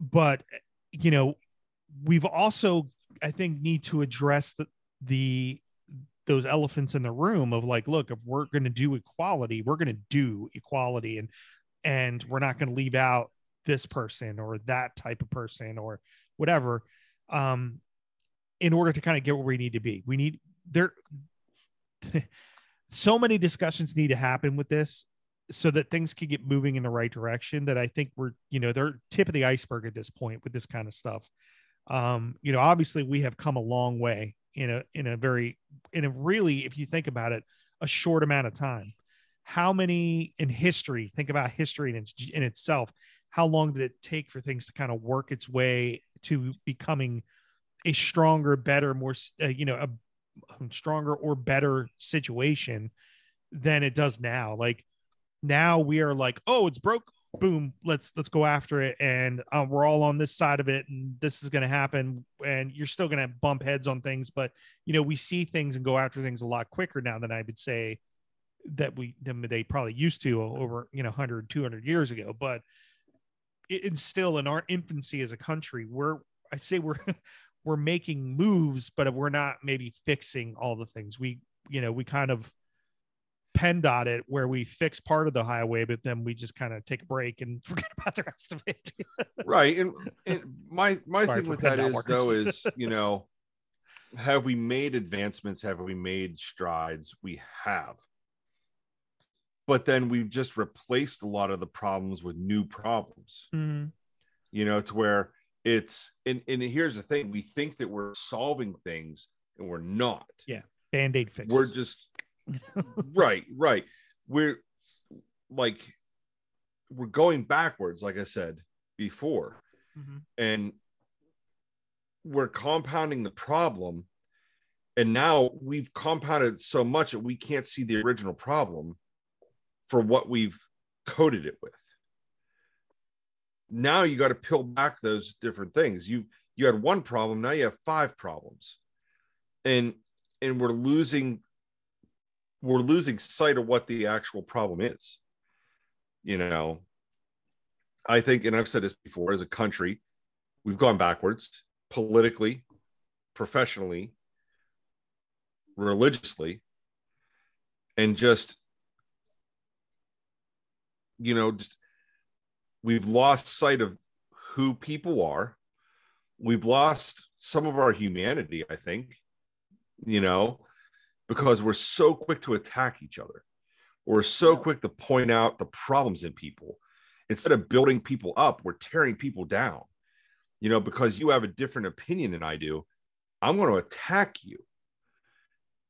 but you know we've also i think need to address the the those elephants in the room of like look if we're going to do equality we're going to do equality and and we're not going to leave out this person or that type of person or whatever um in order to kind of get where we need to be we need there *laughs* so many discussions need to happen with this so that things can get moving in the right direction that I think we're, you know, they're tip of the iceberg at this point with this kind of stuff. Um, you know, obviously we have come a long way in a in a very in a really, if you think about it, a short amount of time. How many in history, think about history in its in itself, how long did it take for things to kind of work its way to becoming a stronger, better, more, uh, you know, a stronger or better situation than it does now. Like now we are like, oh, it's broke. Boom, let's let's go after it, and uh, we're all on this side of it, and this is going to happen. And you're still going to bump heads on things, but you know we see things and go after things a lot quicker now than I would say that we than they probably used to over you know 100 200 years ago but it, it's still in our infancy as a country we're i say we're *laughs* we're making moves but we're not maybe fixing all the things. We you know we kind of PennDOT it where we fix part of the highway, but then we just kind of take a break and *laughs* forget about the rest of it. *laughs* right and, and my my Sorry thing with that is though is you know have we made advancements? Have we made strides? We have but then we've just replaced a lot of the problems with new problems you know to where it's and, and here's the thing we think that we're solving things and we're not Yeah. Band-aid fixes. we're just *laughs* right right we're like we're going backwards like i said before Mhm. and we're compounding the problem and now we've compounded so much that we can't see the original problem for what we've coated it with. Now you got to peel back those different things. You you had one problem now you have five problems. And and we're losing we're losing sight of what the actual problem is. You know i think and i've said this before as a country we've gone backwards politically professionally religiously and just you know just we've lost sight of who people are. We've lost some of our humanity i think you know because we're so quick to attack each other. We're so quick to point out the problems in people. Instead of building people up we're tearing people down you know because you have a different opinion than i do. I'm going to attack you.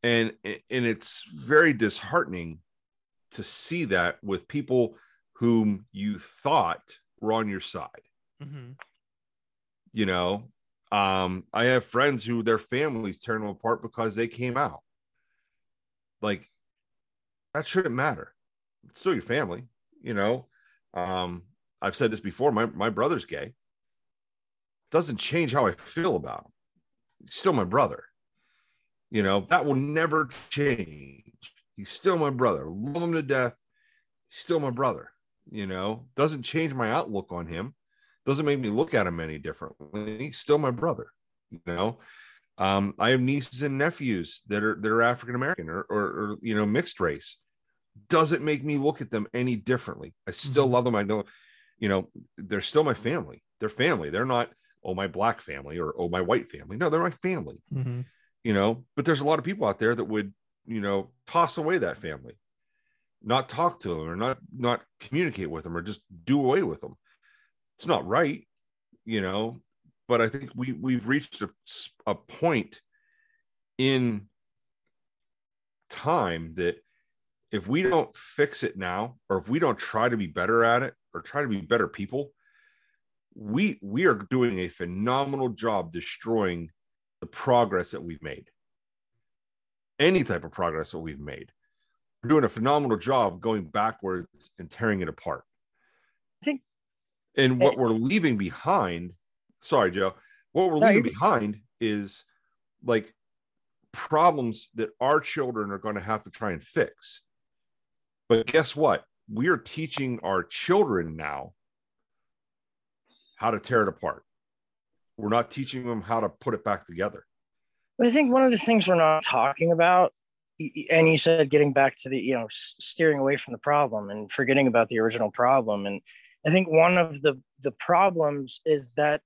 And and it's very disheartening to see that with people whom you thought were on your side. Mhm. you know um i have friends who their families turn them apart because they came out. Like that shouldn't matter. It's still your family you know? Um i've said this before my, my brother's gay. Doesn't change how i feel about him. He's still my brother. You know that will never change. He's still my brother. Love him to death. He's still my brother you know doesn't change my outlook on him doesn't make me look at him any differently he's still my brother you know Um, I have nieces and nephews that are that are African American or, or, or you know mixed race. Doesn't make me look at them any differently. I still Mhm. love them. I know, you know, they're still my family. They're family. They're not oh my black family or oh my white family. No, they're my family. Mm-hmm. You know, but there's a lot of people out there that would you know toss away that family, not talk to them or not not communicate with them or just do away with them. It's not right, you know. But I think we we've reached a, a point in time that if we don't fix it now or if we don't try to be better at it or try to be better people we we are doing a phenomenal job destroying the progress that we've made any type of progress that we've made we're doing a phenomenal job going backwards and tearing it apart I think- and what we're leaving behind sorry joe what we're No, leaving behind is like problems that our children are going to have to try and fix. But guess what? We are teaching our children now how to tear it apart. We're not teaching them how to put it back together. But I think one of the things we're not talking about, and you said getting back to the, you know, steering away from the problem and forgetting about the original problem. And I think one of the the problems is that,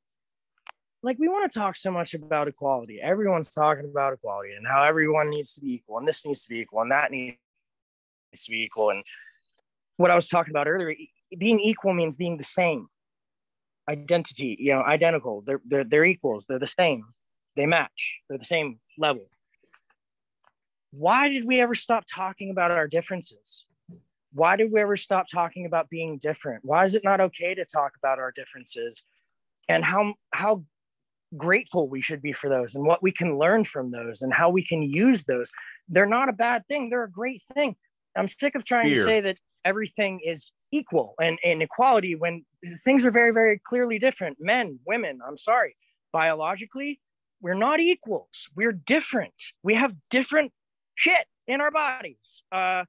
like, we want to talk so much about equality. Everyone's talking about equality and how everyone needs to be equal, and this needs to be equal, and that needs to be equal. And what I was talking about earlier, being equal means being the same. Identity, you know, identical. They're they're they're equals. They're the same they match they're the same level why did we ever stop talking about our differences? Why did we ever stop talking about being different? Why is it not okay to talk about our differences and how how grateful we should be for those and what we can learn from those and how we can use those? They're not a bad thing. They're a great thing. I'm sick of trying to say that everything is equal and, and equality when things are very very clearly different. Men women i'm sorry. Biologically we're not equals. We're different. We have different shit in our bodies uh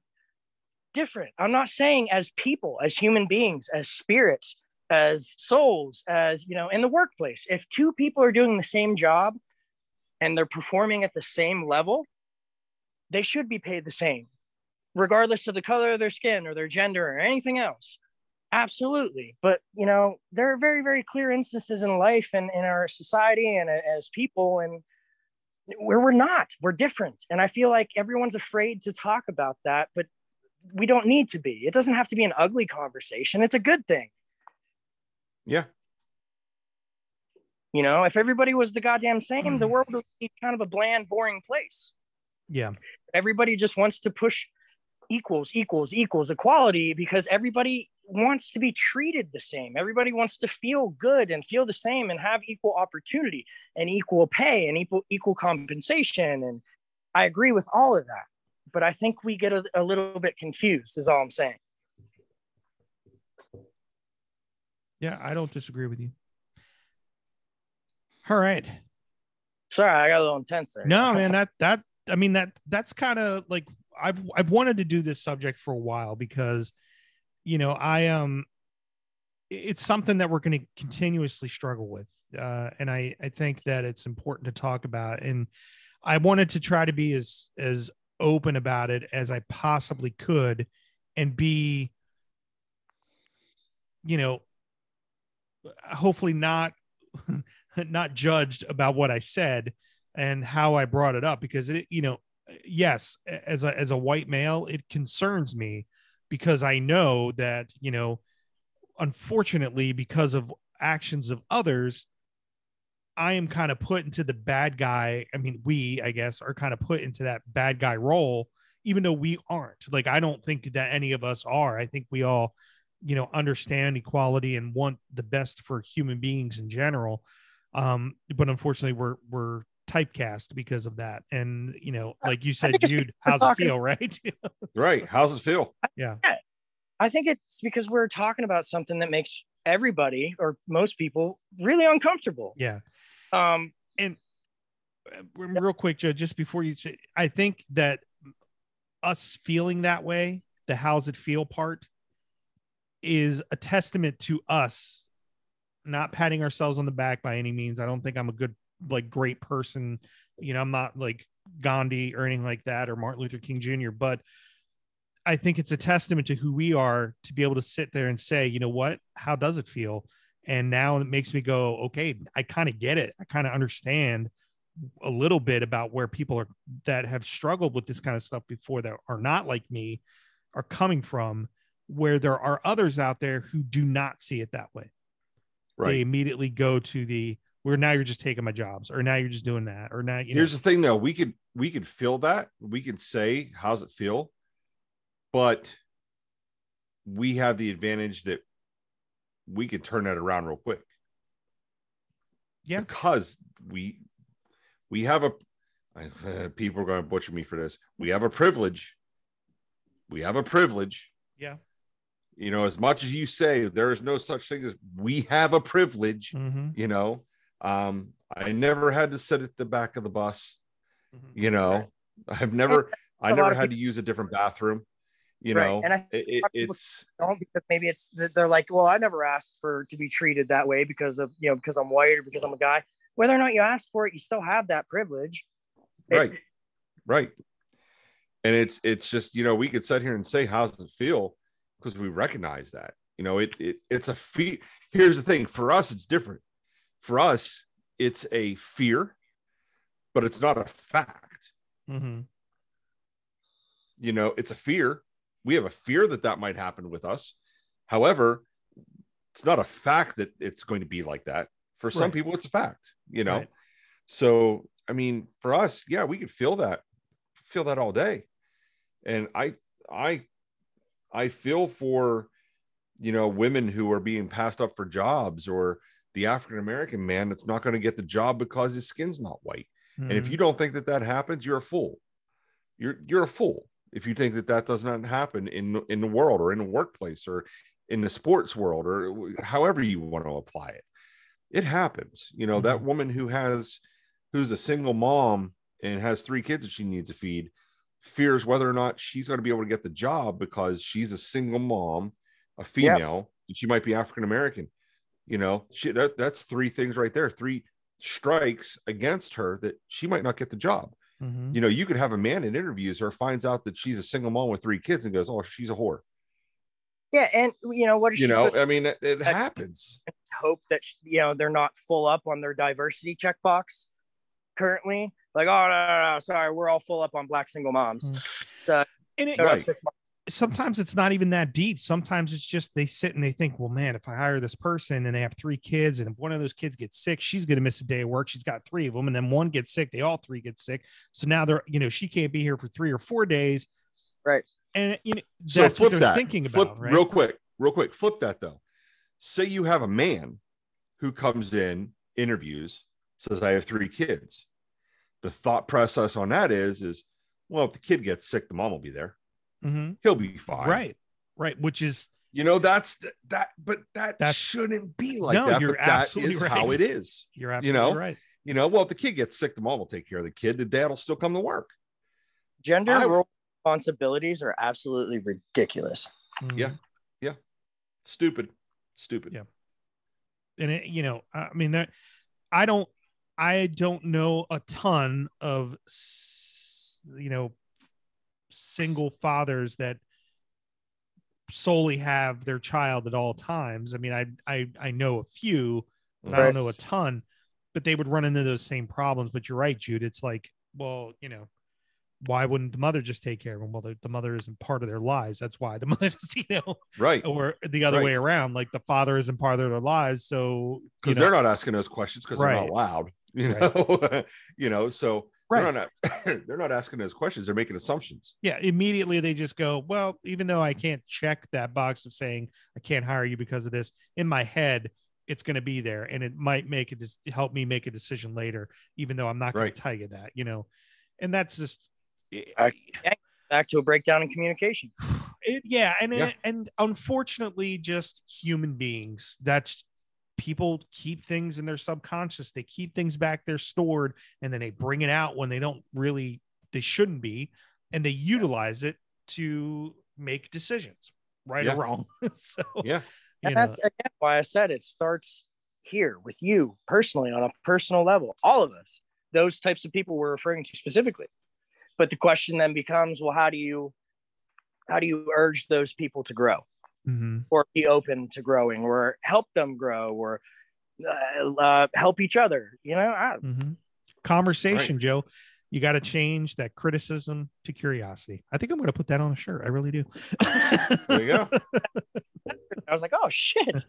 different. I'm not saying as people as human beings as spirits as souls as you know in the workplace if two people are doing the same job and they're performing at the same level they should be paid the same regardless of the color of their skin or their gender or anything else. Absolutely. But you know there are very very clear instances in life and in our society and as people and where we're not. We're different. And i feel like everyone's afraid to talk about that but we don't need to be. It doesn't have to be an ugly conversation. It's a good thing. Yeah. you know if everybody was the goddamn same the mm. world would be kind of a bland boring place. Yeah. everybody just wants to push equals equals equals equality because everybody wants to be treated the same everybody wants to feel good and feel the same and have equal opportunity and equal pay and equal equal compensation and i agree with all of that but i think we get a, a little bit confused is all i'm saying Yeah. I don't disagree with you. All right. sorry i got a little intense there No, *laughs* man, that that I mean that that's kind of like I've I've wanted to do this subject for a while because you know, I um it's something that we're going to continuously struggle with. Uh and I I think that it's important to talk about and I wanted to try to be as as open about it as I possibly could and be you know hopefully not *laughs* not judged about what I said and how I brought it up because it, you know, yes, as a as a white male, it concerns me because I know that you know, unfortunately, because of actions of others, I am kind of put into the bad guy. I mean, we, I guess, are kind of put into that bad guy role, even though we aren't. Like, I don't think that any of us are. I think we all, you know, understand equality and want the best for human beings in general um but unfortunately we're we're typecast because of that and you know like you said think jude because we're how's it feel *laughs* right? Right. How's it feel? yeah. I think it's because we're talking about something that makes everybody or most people really uncomfortable. Yeah. Um and uh, real quick joe just before you say i think that us feeling that way the how's it feel part is a testament to us not patting ourselves on the back by any means. I don't think i'm a good like great person You know, I'm not like Gandhi or anything like that or Martin Luther King Jr., but I think it's a testament to who we are to be able to sit there and say, you know what, how does it feel? And now it makes me go, okay, I kind of get it. I kind of understand a little bit about where people are that have struggled with this kind of stuff before that are not like me are coming from, where there are others out there who do not see it that way. Right. They immediately go to the where now you're just taking my jobs, or now you're just doing that, or now you know Here's the thing though, we could we could feel that. We could say, how's it feel? But we have the advantage that we can turn that around real quick. Yeah. Because we we have a uh, *laughs* people are going to butcher me for this. We have a privilege. We have a privilege. yeah. You know, as much as you say there is no such thing as we have a privilege, Mm-hmm. you know. Um, I never had to sit at the back of the bus Mm-hmm. you know? I've never I never had to use a different bathroom you Right, know? and I- it, it- people it's don't because maybe it's they're like, well, I never asked for to be treated that way because of you know because I'm white or because I'm a guy. Whether or not you asked for it, you still have that privilege. It- right right. And it's it's just you know we could sit here and say how's it feel? Because we recognize that you know? It, it it's a fear here's the thing for us it's different for us it's a fear but it's not a fact. Mm-hmm. you know it's a fear. We have a fear that that might happen with us. However it's not a fact that it's going to be like that. For some people it's a fact you know? Right. so i mean for us yeah we could feel that feel that all day. And i i i feel for you know women who are being passed up for jobs or the african american man that's not going to get the job because his skin's not white and if Mhm. you don't think that that happens, you're a fool. You're you're a fool if you think that that does not happen in in the world or in the workplace or in the sports world or however you want to apply it. It happens. You know, that woman who has who's a single mom and has three kids that she needs to feed fears whether or not she's going to be able to get the job because she's a single mom, a female, and she might be African American. You know, she that, that's three things right there. Three strikes against her that she might not get the job. Mhm. You know, you could have a man in interviews her finds out that she's a single mom with three kids and goes, "Oh, she's a whore." yeah, and you know what? You know, supposed I mean, it, it happens. *laughs* hope that you know they're not full up on their diversity checkbox currently. Like, oh no, no, no, sorry, we're all full up on black single moms. And it, Shut Right. six months. Sometimes it's not even that deep. Sometimes it's just they sit and they think, well, man, if I hire this person and they have three kids, and if one of those kids gets sick, she's going to miss a day of work. She's got three of them, and then one gets sick, they all three get sick. So now they're, you know, she can't be here for three or four days. Right. And you know, So that's flip what they're that. thinking flip about, right? real quick, real quick. Flip that though. Say you have a man who comes in, interviews, says, "I have three kids." The thought process on that is, is well, if the kid gets sick, the mom will be there. Mhm. He'll be fine. Right. Right. Which is You know, that's th- that, but that That's- shouldn't be like No, that. you're but that absolutely is right. how it is. you're absolutely know, right. You know, well, if the kid gets sick, the mom will take care of the kid. The dad will still come to work. Gender I- role responsibilities are absolutely ridiculous. Mhm. Yeah. Stupid. Stupid. Yeah. and it, you know i mean that i don't i don't know a ton of you know single fathers that solely have their child at all times i mean i i, I know a few but i don't know a ton but they would run into those same problems but you're right jude it's like well you know why wouldn't the mother just take care of them well the, the mother isn't part of their lives that's why the *laughs* mother just you know Right. or the other Right. way around like the father isn't part of their lives so you Because know, they're not asking those questions because they're not allowed. *laughs* You Right. know, *laughs* you know, so Right. they're not *coughs* they're not asking those questions. They're making assumptions. yeah immediately they just go well even though i can't check that box of saying i can't hire you because of this in my head it's going to be there and it might make it just help me make a decision later even though i'm not going Right. to tell you that you know and that's just I- Back to a breakdown in communication. *sighs* it, yeah and Yeah. and unfortunately just human beings that's people keep things in their subconscious they keep things back there stored and then they bring it out when they don't really they shouldn't be and they utilize it to make decisions right Yeah. or wrong *laughs* so Yeah. you And know, that's again why I said it starts here with you personally on a personal level. All of us. those types of people we're referring to specifically. But the question then becomes, well, how do you how do you urge those people to grow Mm-hmm. or be open to growing or help them grow or uh, uh, help each other? You know, I, Mm-hmm. Conversation, Right. Joe. You got to change that criticism to curiosity. I think I'm going to put that on a shirt. I really do. *laughs* There you go. *laughs* I was like, oh shit. *laughs*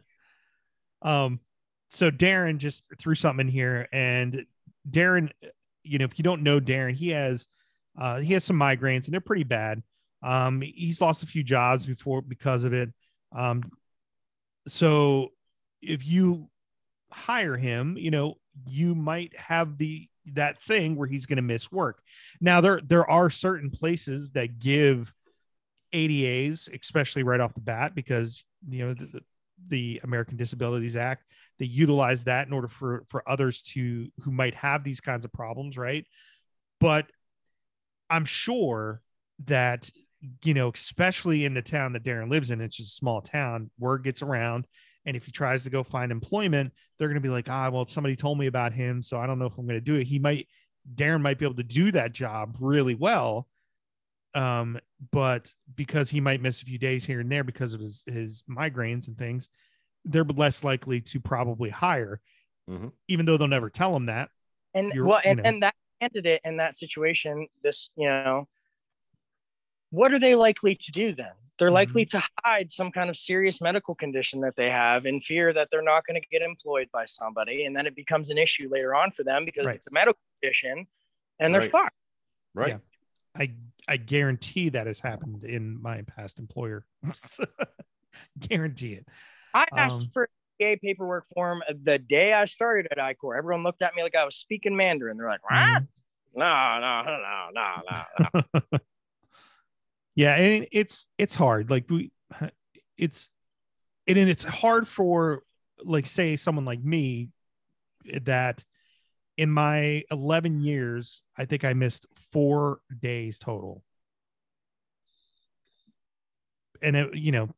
Um, so Darren just threw something in here, and Darren, you know, if you don't know Darren, he has uh he has some migraines and they're pretty bad. Um, he's lost a few jobs before because of it. Um, so if you hire him, you know, you might have the that thing where he's going to miss work. Now there there are certain places that give ADAs, especially right off the bat, because you know the, the American Disabilities Act, they utilize that in order for for others to who might have these kinds of problems, right? But I'm sure that you know, especially in the town that Darren lives in, it's just a small town. Word gets around, and if he tries to go find employment, they're going to be like, ah, well, somebody told me about him, so I don't know if I'm going to do it. He might, Darren might be able to do that job really well, um, but because he might miss a few days here and there because of his his migraines and things, they're less likely to probably hire, Mhm. even though they'll never tell him that. and You're- well you and, know. and that candidate in that situation this you know what are they likely to do then they're Mm-hmm. likely to hide some kind of serious medical condition that they have in fear that they're not going to get employed by somebody and then it becomes an issue later on for them because Right. it's a medical condition and they're Right. fucked Right. Yeah. I I guarantee that has happened in my past employer. *laughs* guarantee it. i asked Um, for a paperwork form the day i started at icor everyone looked at me like i was speaking mandarin they're like what? Mhm. no no no no no no *laughs* yeah and it's it's hard like we it's and it's hard for like say someone like me that in my 11 years i think i missed four days total. And it, you know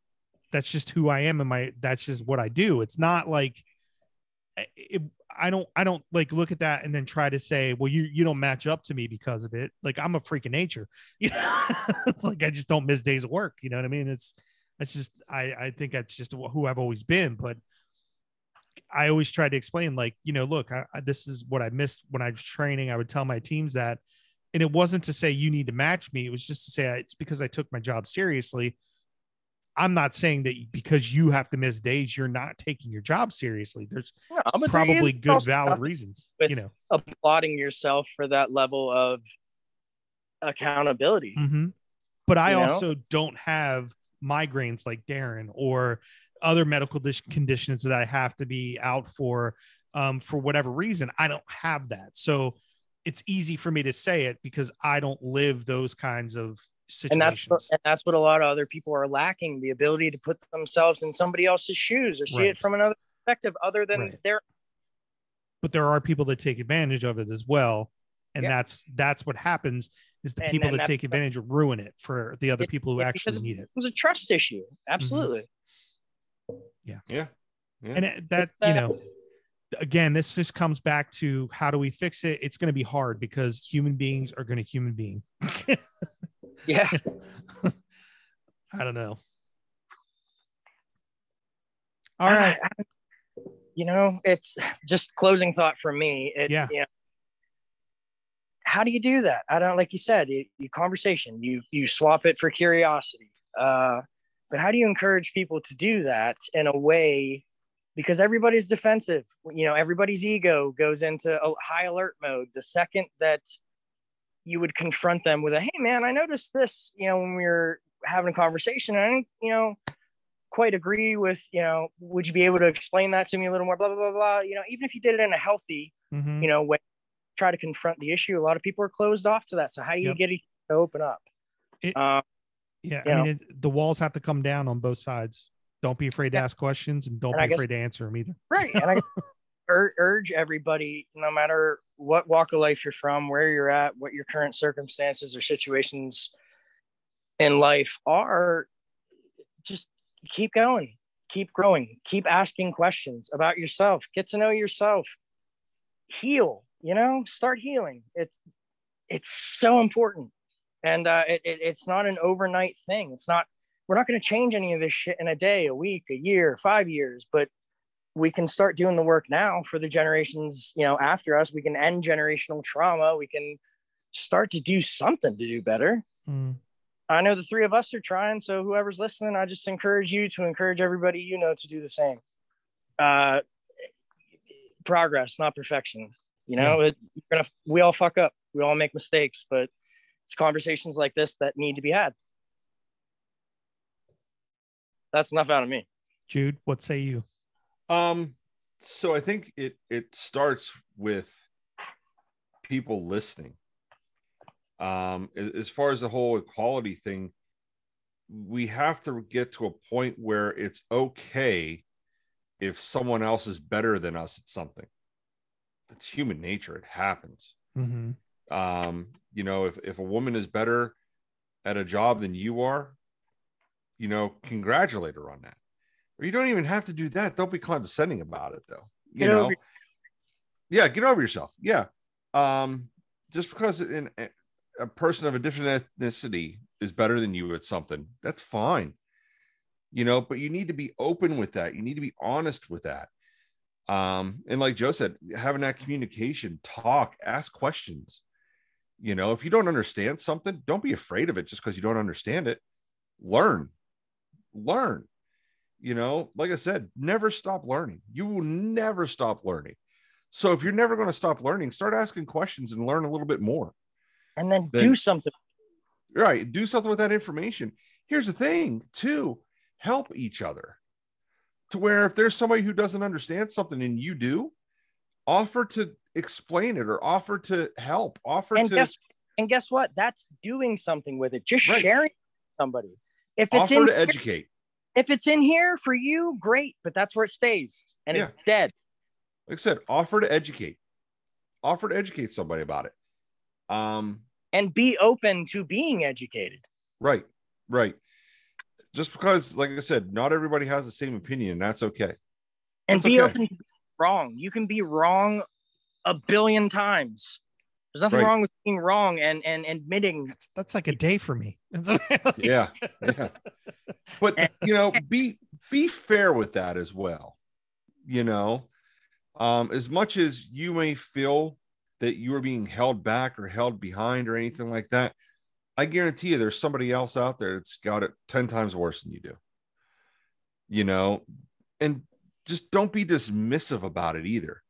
that's just who i am and my that's just what i do. It's not like it, i don't i don't like look at that and then try to say well you you don't match up to me because of it. Like i'm a freak of nature *laughs* you know? Like i just don't miss days of work you know what i mean? It's that's just i i think that's just who i've always been but i always try to explain like you know look I, I, this is what i missed when i was training. I would tell my teams that and it wasn't to say you need to match me. It was just to say I- it's because i took my job seriously i'm not saying that because you have to miss days you're not taking your job seriously there's No, probably good valid reasons you know applauding yourself for that level of accountability. hmm But I You know? also don't have migraines like Darren or other medical conditions that I have to be out for um, for whatever reason. I don't have that. So it's easy for me to say it because I don't live those kinds of And that's what, and that's what a lot of other people are lacking the ability to put themselves in somebody else's shoes or see Right. it from another perspective other than Right. their but there are people that take advantage of it as well. And Yeah. that's that's what happens is the And people that that- take advantage ruin it for the other It- people who it- actually need it. it was a trust issue. Absolutely. Yeah. Yeah. and it, that It's, you uh, know again this just comes back to how do we fix it it's going to be hard because human beings are going to human being *laughs* Yeah. *laughs* i don't know all right I- you know, it's just closing thought for me. It, Yeah. You know, how do you do that? I don't like you said, you, you conversation, you you swap it for curiosity. Uh, but how do you encourage people to do that in a way? Because everybody's defensive. You know, everybody's ego goes into a high alert mode the second that you would confront them with a, "Hey, man, I noticed this." You know, when we were having a conversation, and I didn't, you know, quite agree with. You know, would you be able to explain that to me a little more? Blah blah blah blah. You know, even if you did it in a healthy Mhm. you know, you try to confront the issue, a lot of people are closed off to that. So how do you Yep. get it to open up? It- um, yeah i know. mean it, the walls have to come down on both sides don't be afraid to Yeah. ask questions and don't And be guess- afraid to answer them either right. And I *laughs* ur- urge everybody, no matter what walk of life you're from, where you're at, what your current circumstances or situations in life are, just keep going, keep growing, keep asking questions about yourself, get to know yourself, heal. you know, start healing. It's it's so important, and uh, it, it, it's not an overnight thing. It's not. We're not going to change any of this shit in a day, a week, a year, five years, but we can start doing the work now for the generations you know after us. We can end generational trauma. We can start to do something to do better. Mm. i know the three of us are trying so whoever's listening i just encourage you to encourage everybody you know to do the same. Uh progress not perfection. You know it, you're gonna we all fuck up. We all make mistakes but it's conversations like this that need to be had. That's enough out of me. Jude, what say you? Um, so I think it it starts with people listening. Um, as, far as the whole equality thing, we have to get to a point where it's okay if someone else is better than us at something. It's human nature. It happens. Mm-hmm. Um, you know, if if a woman is better at a job than you are, you know, congratulate her on that. Or you don't even have to do that. Don't be condescending about it, though. You Get know, yeah, get over yourself. Yeah, um, just because in a person of a different ethnicity is better than you at something, that's fine. You know, but you need to be open with that. You need to be honest with that. Um, and like Joe said, having that communication, talk, ask questions. You know, if you don't understand something, don't be afraid of it just because you don't understand it. Learn, learn. You know, like I said, never stop learning. You will never stop learning. So if you're never going to stop learning, start asking questions and learn a little bit more. and then Then- do something Right. Do something with that information. Here's the thing, too help each other to where if there's somebody who doesn't understand something and you do, offer to explain it or offer to help, offer and to guess and guess what that's doing something with it just Right. sharing somebody if it's offer in to educate. If it's in here for you great but that's where it stays and Yeah. it's dead Like I said, offer to educate. Offer to educate somebody about it. Um, and be open to being educated right, right. Just because, like I said, not everybody has the same opinion, and that's okay. and That's be okay. open to being wrong you can be wrong a billion times there's nothing Right. wrong with being wrong and and admitting That's that's like a day for me. *laughs* *laughs* Yeah, yeah. But you know, *laughs* be be fair with that as well. You know, um, as much as you may feel that you are being held back or held behind or anything like that, I guarantee you there's somebody else out there that's got it 10 times worse than you do. You know, and just don't be dismissive about it either.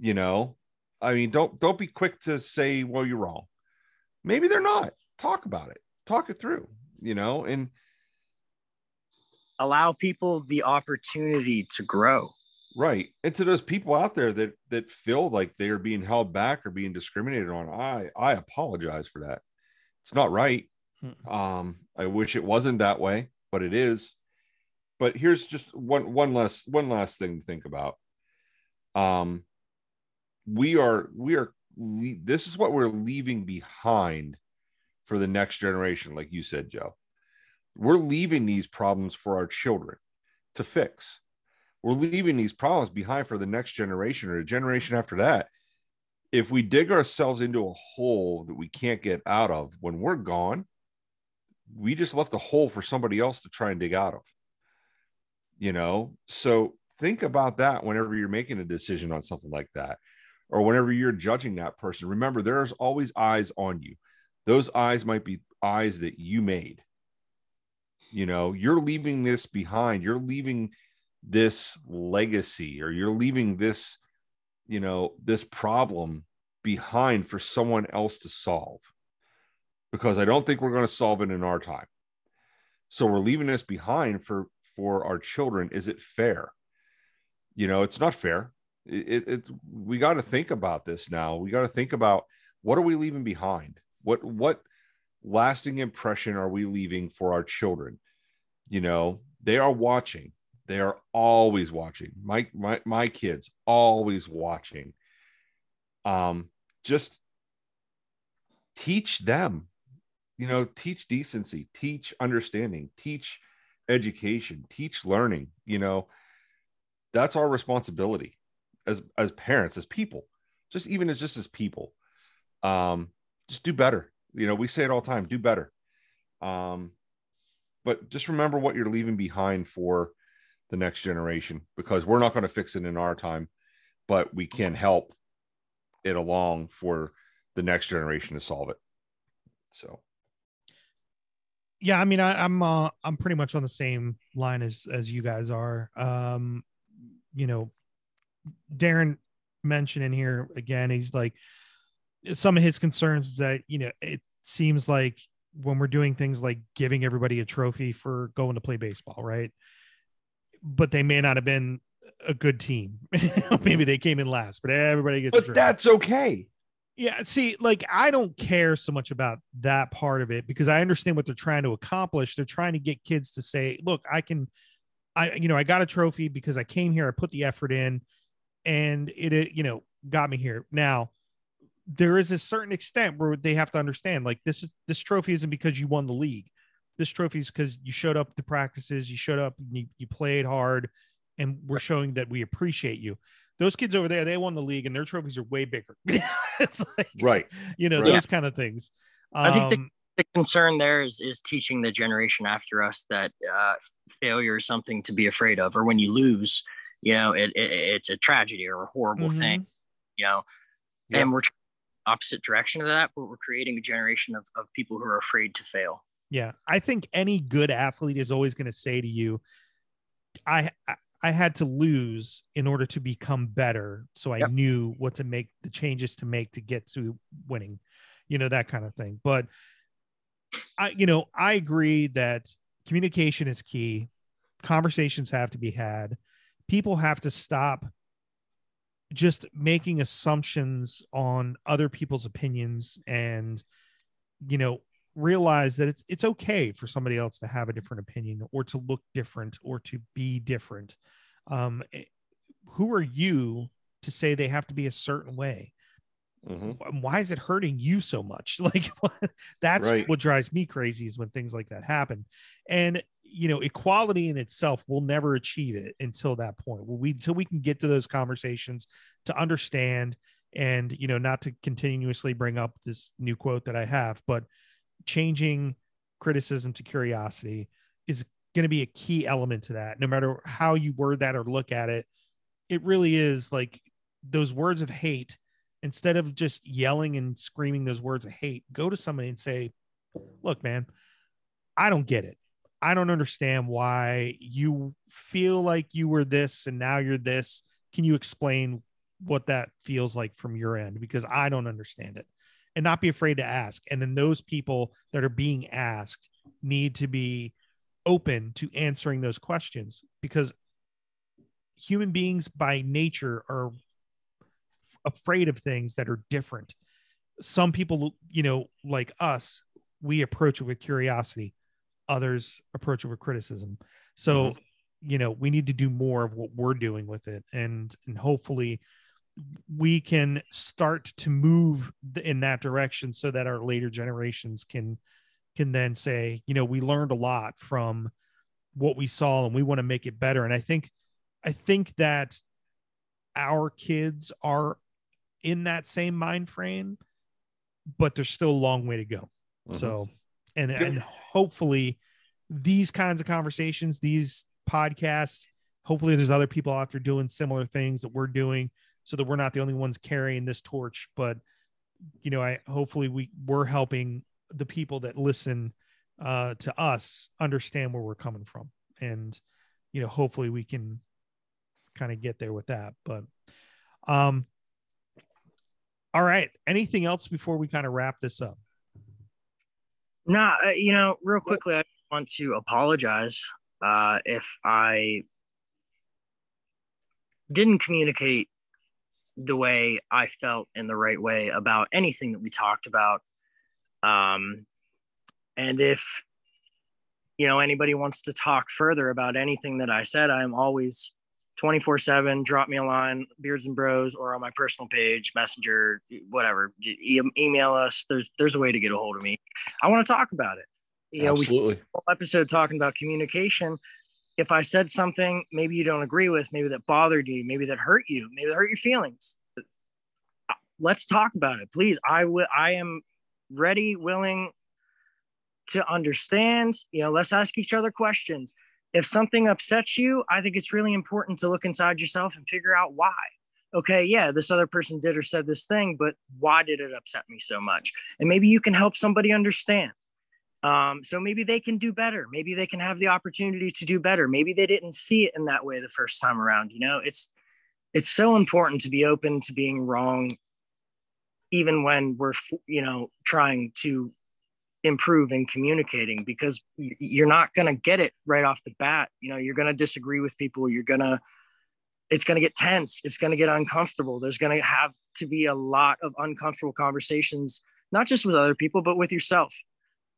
You know, I mean, don't don't be quick to say, well, you're wrong. Maybe they're not. Talk about it. Talk it through, you know, and allow people the opportunity to grow right. And to those people out there that that feel like they are being held back or being discriminated on, I I apologize for that. It's not right. Mm. Um, I wish it wasn't that way, but it is. But here's just one one last one last thing to think about. Um, we are we are this is what we're leaving behind for the next generation, like you said, Joe. We're leaving these problems for our children to fix. We're leaving these problems behind for the next generation or a generation after that. If we dig ourselves into a hole that we can't get out of when we're gone, we just left a hole for somebody else to try and dig out of. You know, so think about that whenever you're making a decision on something like that, or whenever you're judging that person. Remember, there's always eyes on you. Those eyes might be eyes that you made. You know, you're leaving this behind. You're leaving this legacy, or you're leaving this, you know, this problem behind for someone else to solve because I don't think we're going to solve it in our time. So we're leaving this behind for for our children. Is it fair? You know, it's not fair. It, it, we got to think about this now. We got to think about what are we leaving behind? What what lasting impression are we leaving for our children? You know, they are watching. They are always watching. My my my kids always watching. Um, just teach them you know teach decency teach understanding teach education teach learning you know that's our responsibility as as parents as people just even as just as people. Um, just do better. You know, we say it all the time, do better. Um, but just remember what you're leaving behind for the next generation because we're not going to fix it in our time, but we can help it along for the next generation to solve it. So yeah i mean I, am uh, i'm pretty much on the same line as as you guys are um you know darren mentioned in here again he's like some of his concerns is that you know it seems like when we're doing things like giving everybody a trophy for going to play baseball right? But they may not have been a good team. *laughs* Maybe they came in last but everybody gets but that's okay. Yeah, see, like I don't care so much about that part of it because I understand what they're trying to accomplish. They're trying to get kids to say, "Look, I can I you know, I got a trophy because I came here, I put the effort in and it, it you know, got me here." Now, there is a certain extent where they have to understand like this is this trophy isn't because you won the league. This trophy is because you showed up to practices, you showed up, you, you played hard, and we're showing that we appreciate you those kids over there, they won the league and their trophies are way bigger. *laughs* it's like, right. You know, right. those kind of things. Um, I think the, um, the, concern there is, is teaching the generation after us that uh, failure is something to be afraid of, or when you lose, you know, it, it it's a tragedy or a horrible mm-hmm. thing, you know, yep. and we're opposite direction of that, but we're creating a generation of, of people who are afraid to fail. Yeah. I think any good athlete is always going to say to you, I, I had to lose in order to become better. So I yep. knew what to make the changes to make to get to winning, you know, that kind of thing. But I, you know, I agree that communication is key. Conversations have to be had. People have to stop just making assumptions on other people's opinions and, you know, realize that it's it's okay for somebody else to have a different opinion or to look different or to be different um eh, who are you to say they have to be a certain way mm-hmm. why is it hurting you so much *laughs* like *laughs* that's right. what drives me crazy is when things like that happen and you know equality in itself will never achieve it until that point. We until we can get to those conversations to understand and you know not to continuously bring up this new quote that i have but changing criticism to curiosity is going to be a key element to that. No matter how you word that or look at it it really is like those words of hate instead of just yelling and screaming those words of hate go to somebody and say look man i don't get it i don't understand why you feel like you were this and now you're this can you explain what that feels like from your end because i don't understand it and not be afraid to ask. And then those people that are being asked need to be open to answering those questions because human beings by nature are afraid of things that are different. Some people, you know, like us, we approach it with curiosity. Others approach it with criticism. So, you know, we need to do more of what we're doing with it and and hopefully we can start to move in that direction so that our later generations can can then say you know we learned a lot from what we saw and we want to make it better and i think i think that our kids are in that same mind frame but there's still a long way to go mm-hmm. so and and hopefully these kinds of conversations these podcasts hopefully there's other people out there doing similar things that we're doing so that we're not the only ones carrying this torch. But you know i hopefully we we're helping the people that listen uh to us understand where we're coming from. And you know hopefully we can kind of get there with that. But um all right. Anything else before we kind of wrap this up no nah, uh, you know real quickly i want to apologize uh if i didn't communicate the way I felt in the right way about anything that we talked about. Um, and if you know anybody wants to talk further about anything that I said, I'm always 24 7. Drop me a line, Beards and Bros, or on my personal page, Messenger, whatever. E- email us. There's there's a way to get a hold of me. I want to talk about it. You know, Absolutely. we whole episode talking about communication if I said something maybe you don't agree with, maybe that bothered you, maybe that hurt you, maybe that hurt your feelings, uh, let's talk about it, please. I will. I am ready, willing to understand. You know, let's ask each other questions. If something upsets you, I think it's really important to look inside yourself and figure out why. Okay, yeah, this other person did or said this thing, but why did it upset me so much? And maybe you can help somebody understand. Um, so maybe they can do better. Maybe they can have the opportunity to do better. Maybe they didn't see it in that way the first time around. You know, it's it's so important to be open to being wrong, even when we're you know trying to improve in communicating because you're not going to get it right off the bat. You know you're going to disagree with people. You're going to it's going to get tense. It's going to get uncomfortable. There's going to have to be a lot of uncomfortable conversations not just with other people but with yourself.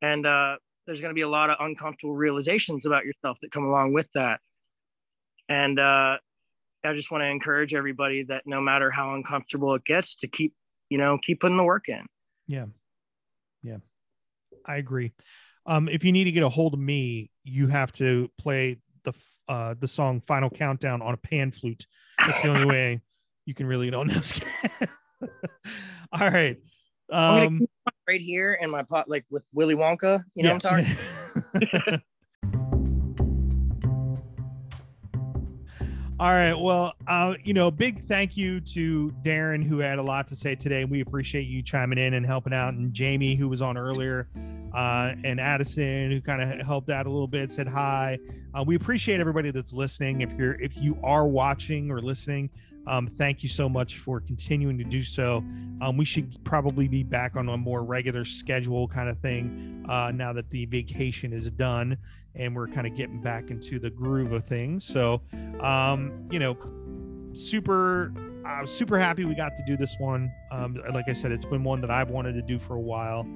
And uh, there's going to be a lot of uncomfortable realizations about yourself that come along with that. And uh, i just want to encourage everybody that no matter how uncomfortable it gets to keep you know keep putting the work in. Yeah. Yeah I agree. Um, if you need to get a hold of me, you have to play the uh, the song "Final Countdown" on a pan flute. That's the only way *laughs* you can really know. *laughs* All right. Um, right here in my pot, like with Willy Wonka. You know yeah. what I'm talking. *laughs* All right. Well, uh, you know, big thank you to Darren who had a lot to say today. We appreciate you chiming in and helping out, and Jamie who was on earlier, uh, and Addison who kind of helped out a little bit, said hi. Uh, we appreciate everybody that's listening. If you're if you are watching or listening, um, thank you so much for continuing to do so. Um, we should probably be back on a more regular schedule kind of thing uh, now that the vacation is done and we're kind of getting back into the groove of things. So, um, you know, super, uh, super happy we got to do this one. Um, like I said, it's been one that I've wanted to do for a while.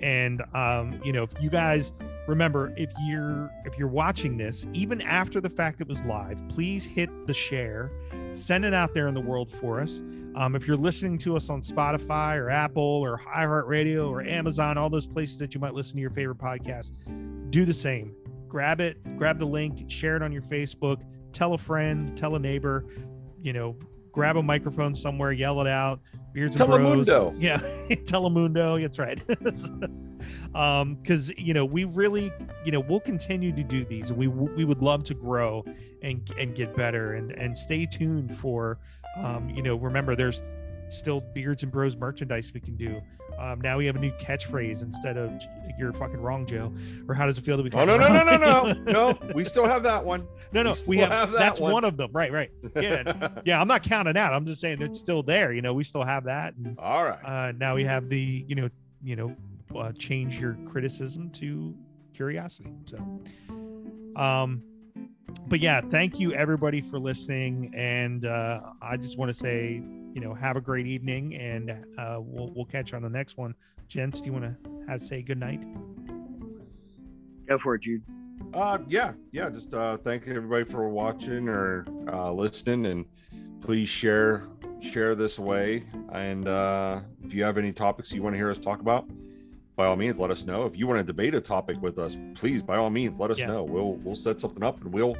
And um, you know, if you guys remember, if you're if you're watching this, even after the fact it was live, please hit the share, send it out there in the world for us. Um, if you're listening to us on Spotify or Apple or iHeartRadio or Amazon, all those places that you might listen to your favorite podcast, do the same grab it, grab the link, share it on your Facebook, tell a friend, tell a neighbor, you know, grab a microphone somewhere, yell it out. Beards and Bros. Telemundo. Yeah, *laughs* Telemundo. That's right. *laughs* um, because you know we really, you know, we'll continue to do these, and we we would love to grow and and get better, and and stay tuned for, um, you know, remember there's still beards and bros merchandise we can do. Um, now we have a new catchphrase instead of "You're fucking wrong, Joe." Or how does it feel to be? Oh no no no no *laughs* no no! We still have that one. No no, we, we have, have, that that's one. one. of them. Right right. Yeah *laughs* yeah. I'm not counting out. I'm just saying it's still there. You know, we still have that. And, All right. Uh, now we have the you know you know uh, change your criticism to curiosity. So, um, but yeah, thank you everybody for listening, and uh, I just want to say you know, have a great evening, and uh, we'll we'll catch you on the next one. Gents, do you want to have say good night? Go for it, Jude. Uh, yeah, yeah. Just uh, thank everybody for watching or uh, listening, and please share share this away. And uh, if you have any topics you want to hear us talk about, by all means, let us know. If you want to debate a topic with us, please, by all means, let us yeah. know. We'll we'll set something up and we'll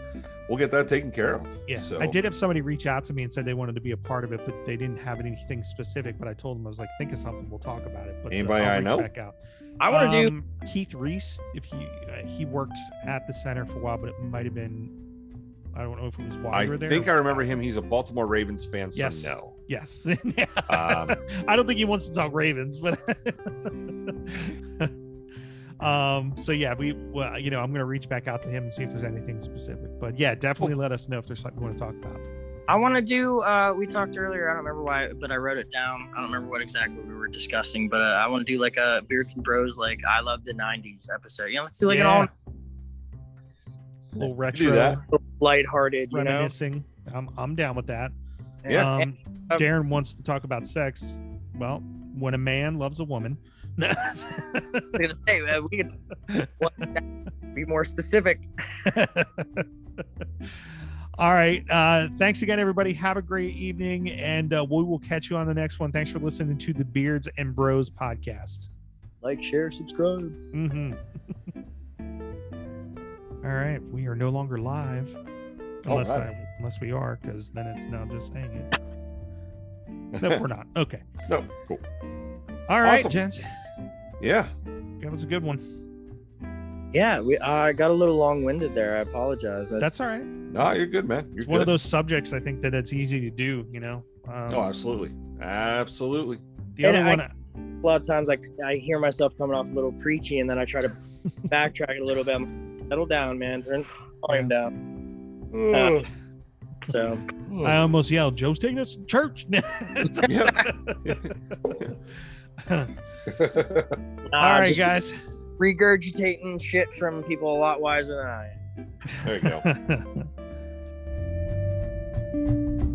we'll get that taken care of. Yeah, so. I did have somebody reach out to me and said they wanted to be a part of it, but they didn't have anything specific. But I told them I was like, think of something, we'll talk about it. But uh, anybody I know, back out. I want to um, do Keith Reese. If you uh, he worked at the center for a while, but it might have been I don't know if it was while I you were think I remember him. He's a Baltimore Ravens fan. So yes. no. Yes. *laughs* um, I don't think he wants to talk Ravens, but *laughs* Um, so yeah, we, well, you know, I'm going to reach back out to him and see if there's anything specific. But yeah, definitely let us know if there's something you want to talk about. I want to do. Uh, we talked earlier. I don't remember why, but I wrote it down. I don't remember what exactly we were discussing, but uh, I want to do like a beards and bros, like I love the '90s episode. You know, let's do like yeah. an all. Little retro, that. lighthearted, reminiscing. You know? I'm I'm down with that. Yeah. Um, Darren wants to talk about sex. Well, when a man loves a woman, *laughs* say, uh, we can be more specific. *laughs* All right. Uh, thanks again, everybody. Have a great evening, and uh, we will catch you on the next one. Thanks for listening to the Beards and Bros podcast. Like, share, subscribe. Mm-hmm. *laughs* All right. We are no longer live, unless right. I, unless we are, because then it's now just saying it. no, *laughs* we're not. Okay. No, cool. All right, Awesome. gents. Yeah. That was a good one. Yeah, we I got a little long winded there. I apologize. I, That's all right. No, you're good, man. You're It's one of those subjects I think that it's easy to do. You know. Um, Oh, absolutely. Absolutely. the And other I- one. a lot of times I, I hear myself coming off a little preachy, and then I try to *laughs* backtrack it a little bit. I'm, Settle down, man. Turn volume down. Ugh. So I almost yelled, "Joe's taking us to church." *laughs* nah, All right, guys. Regurgitating shit from people a lot wiser than I. There you go. *laughs*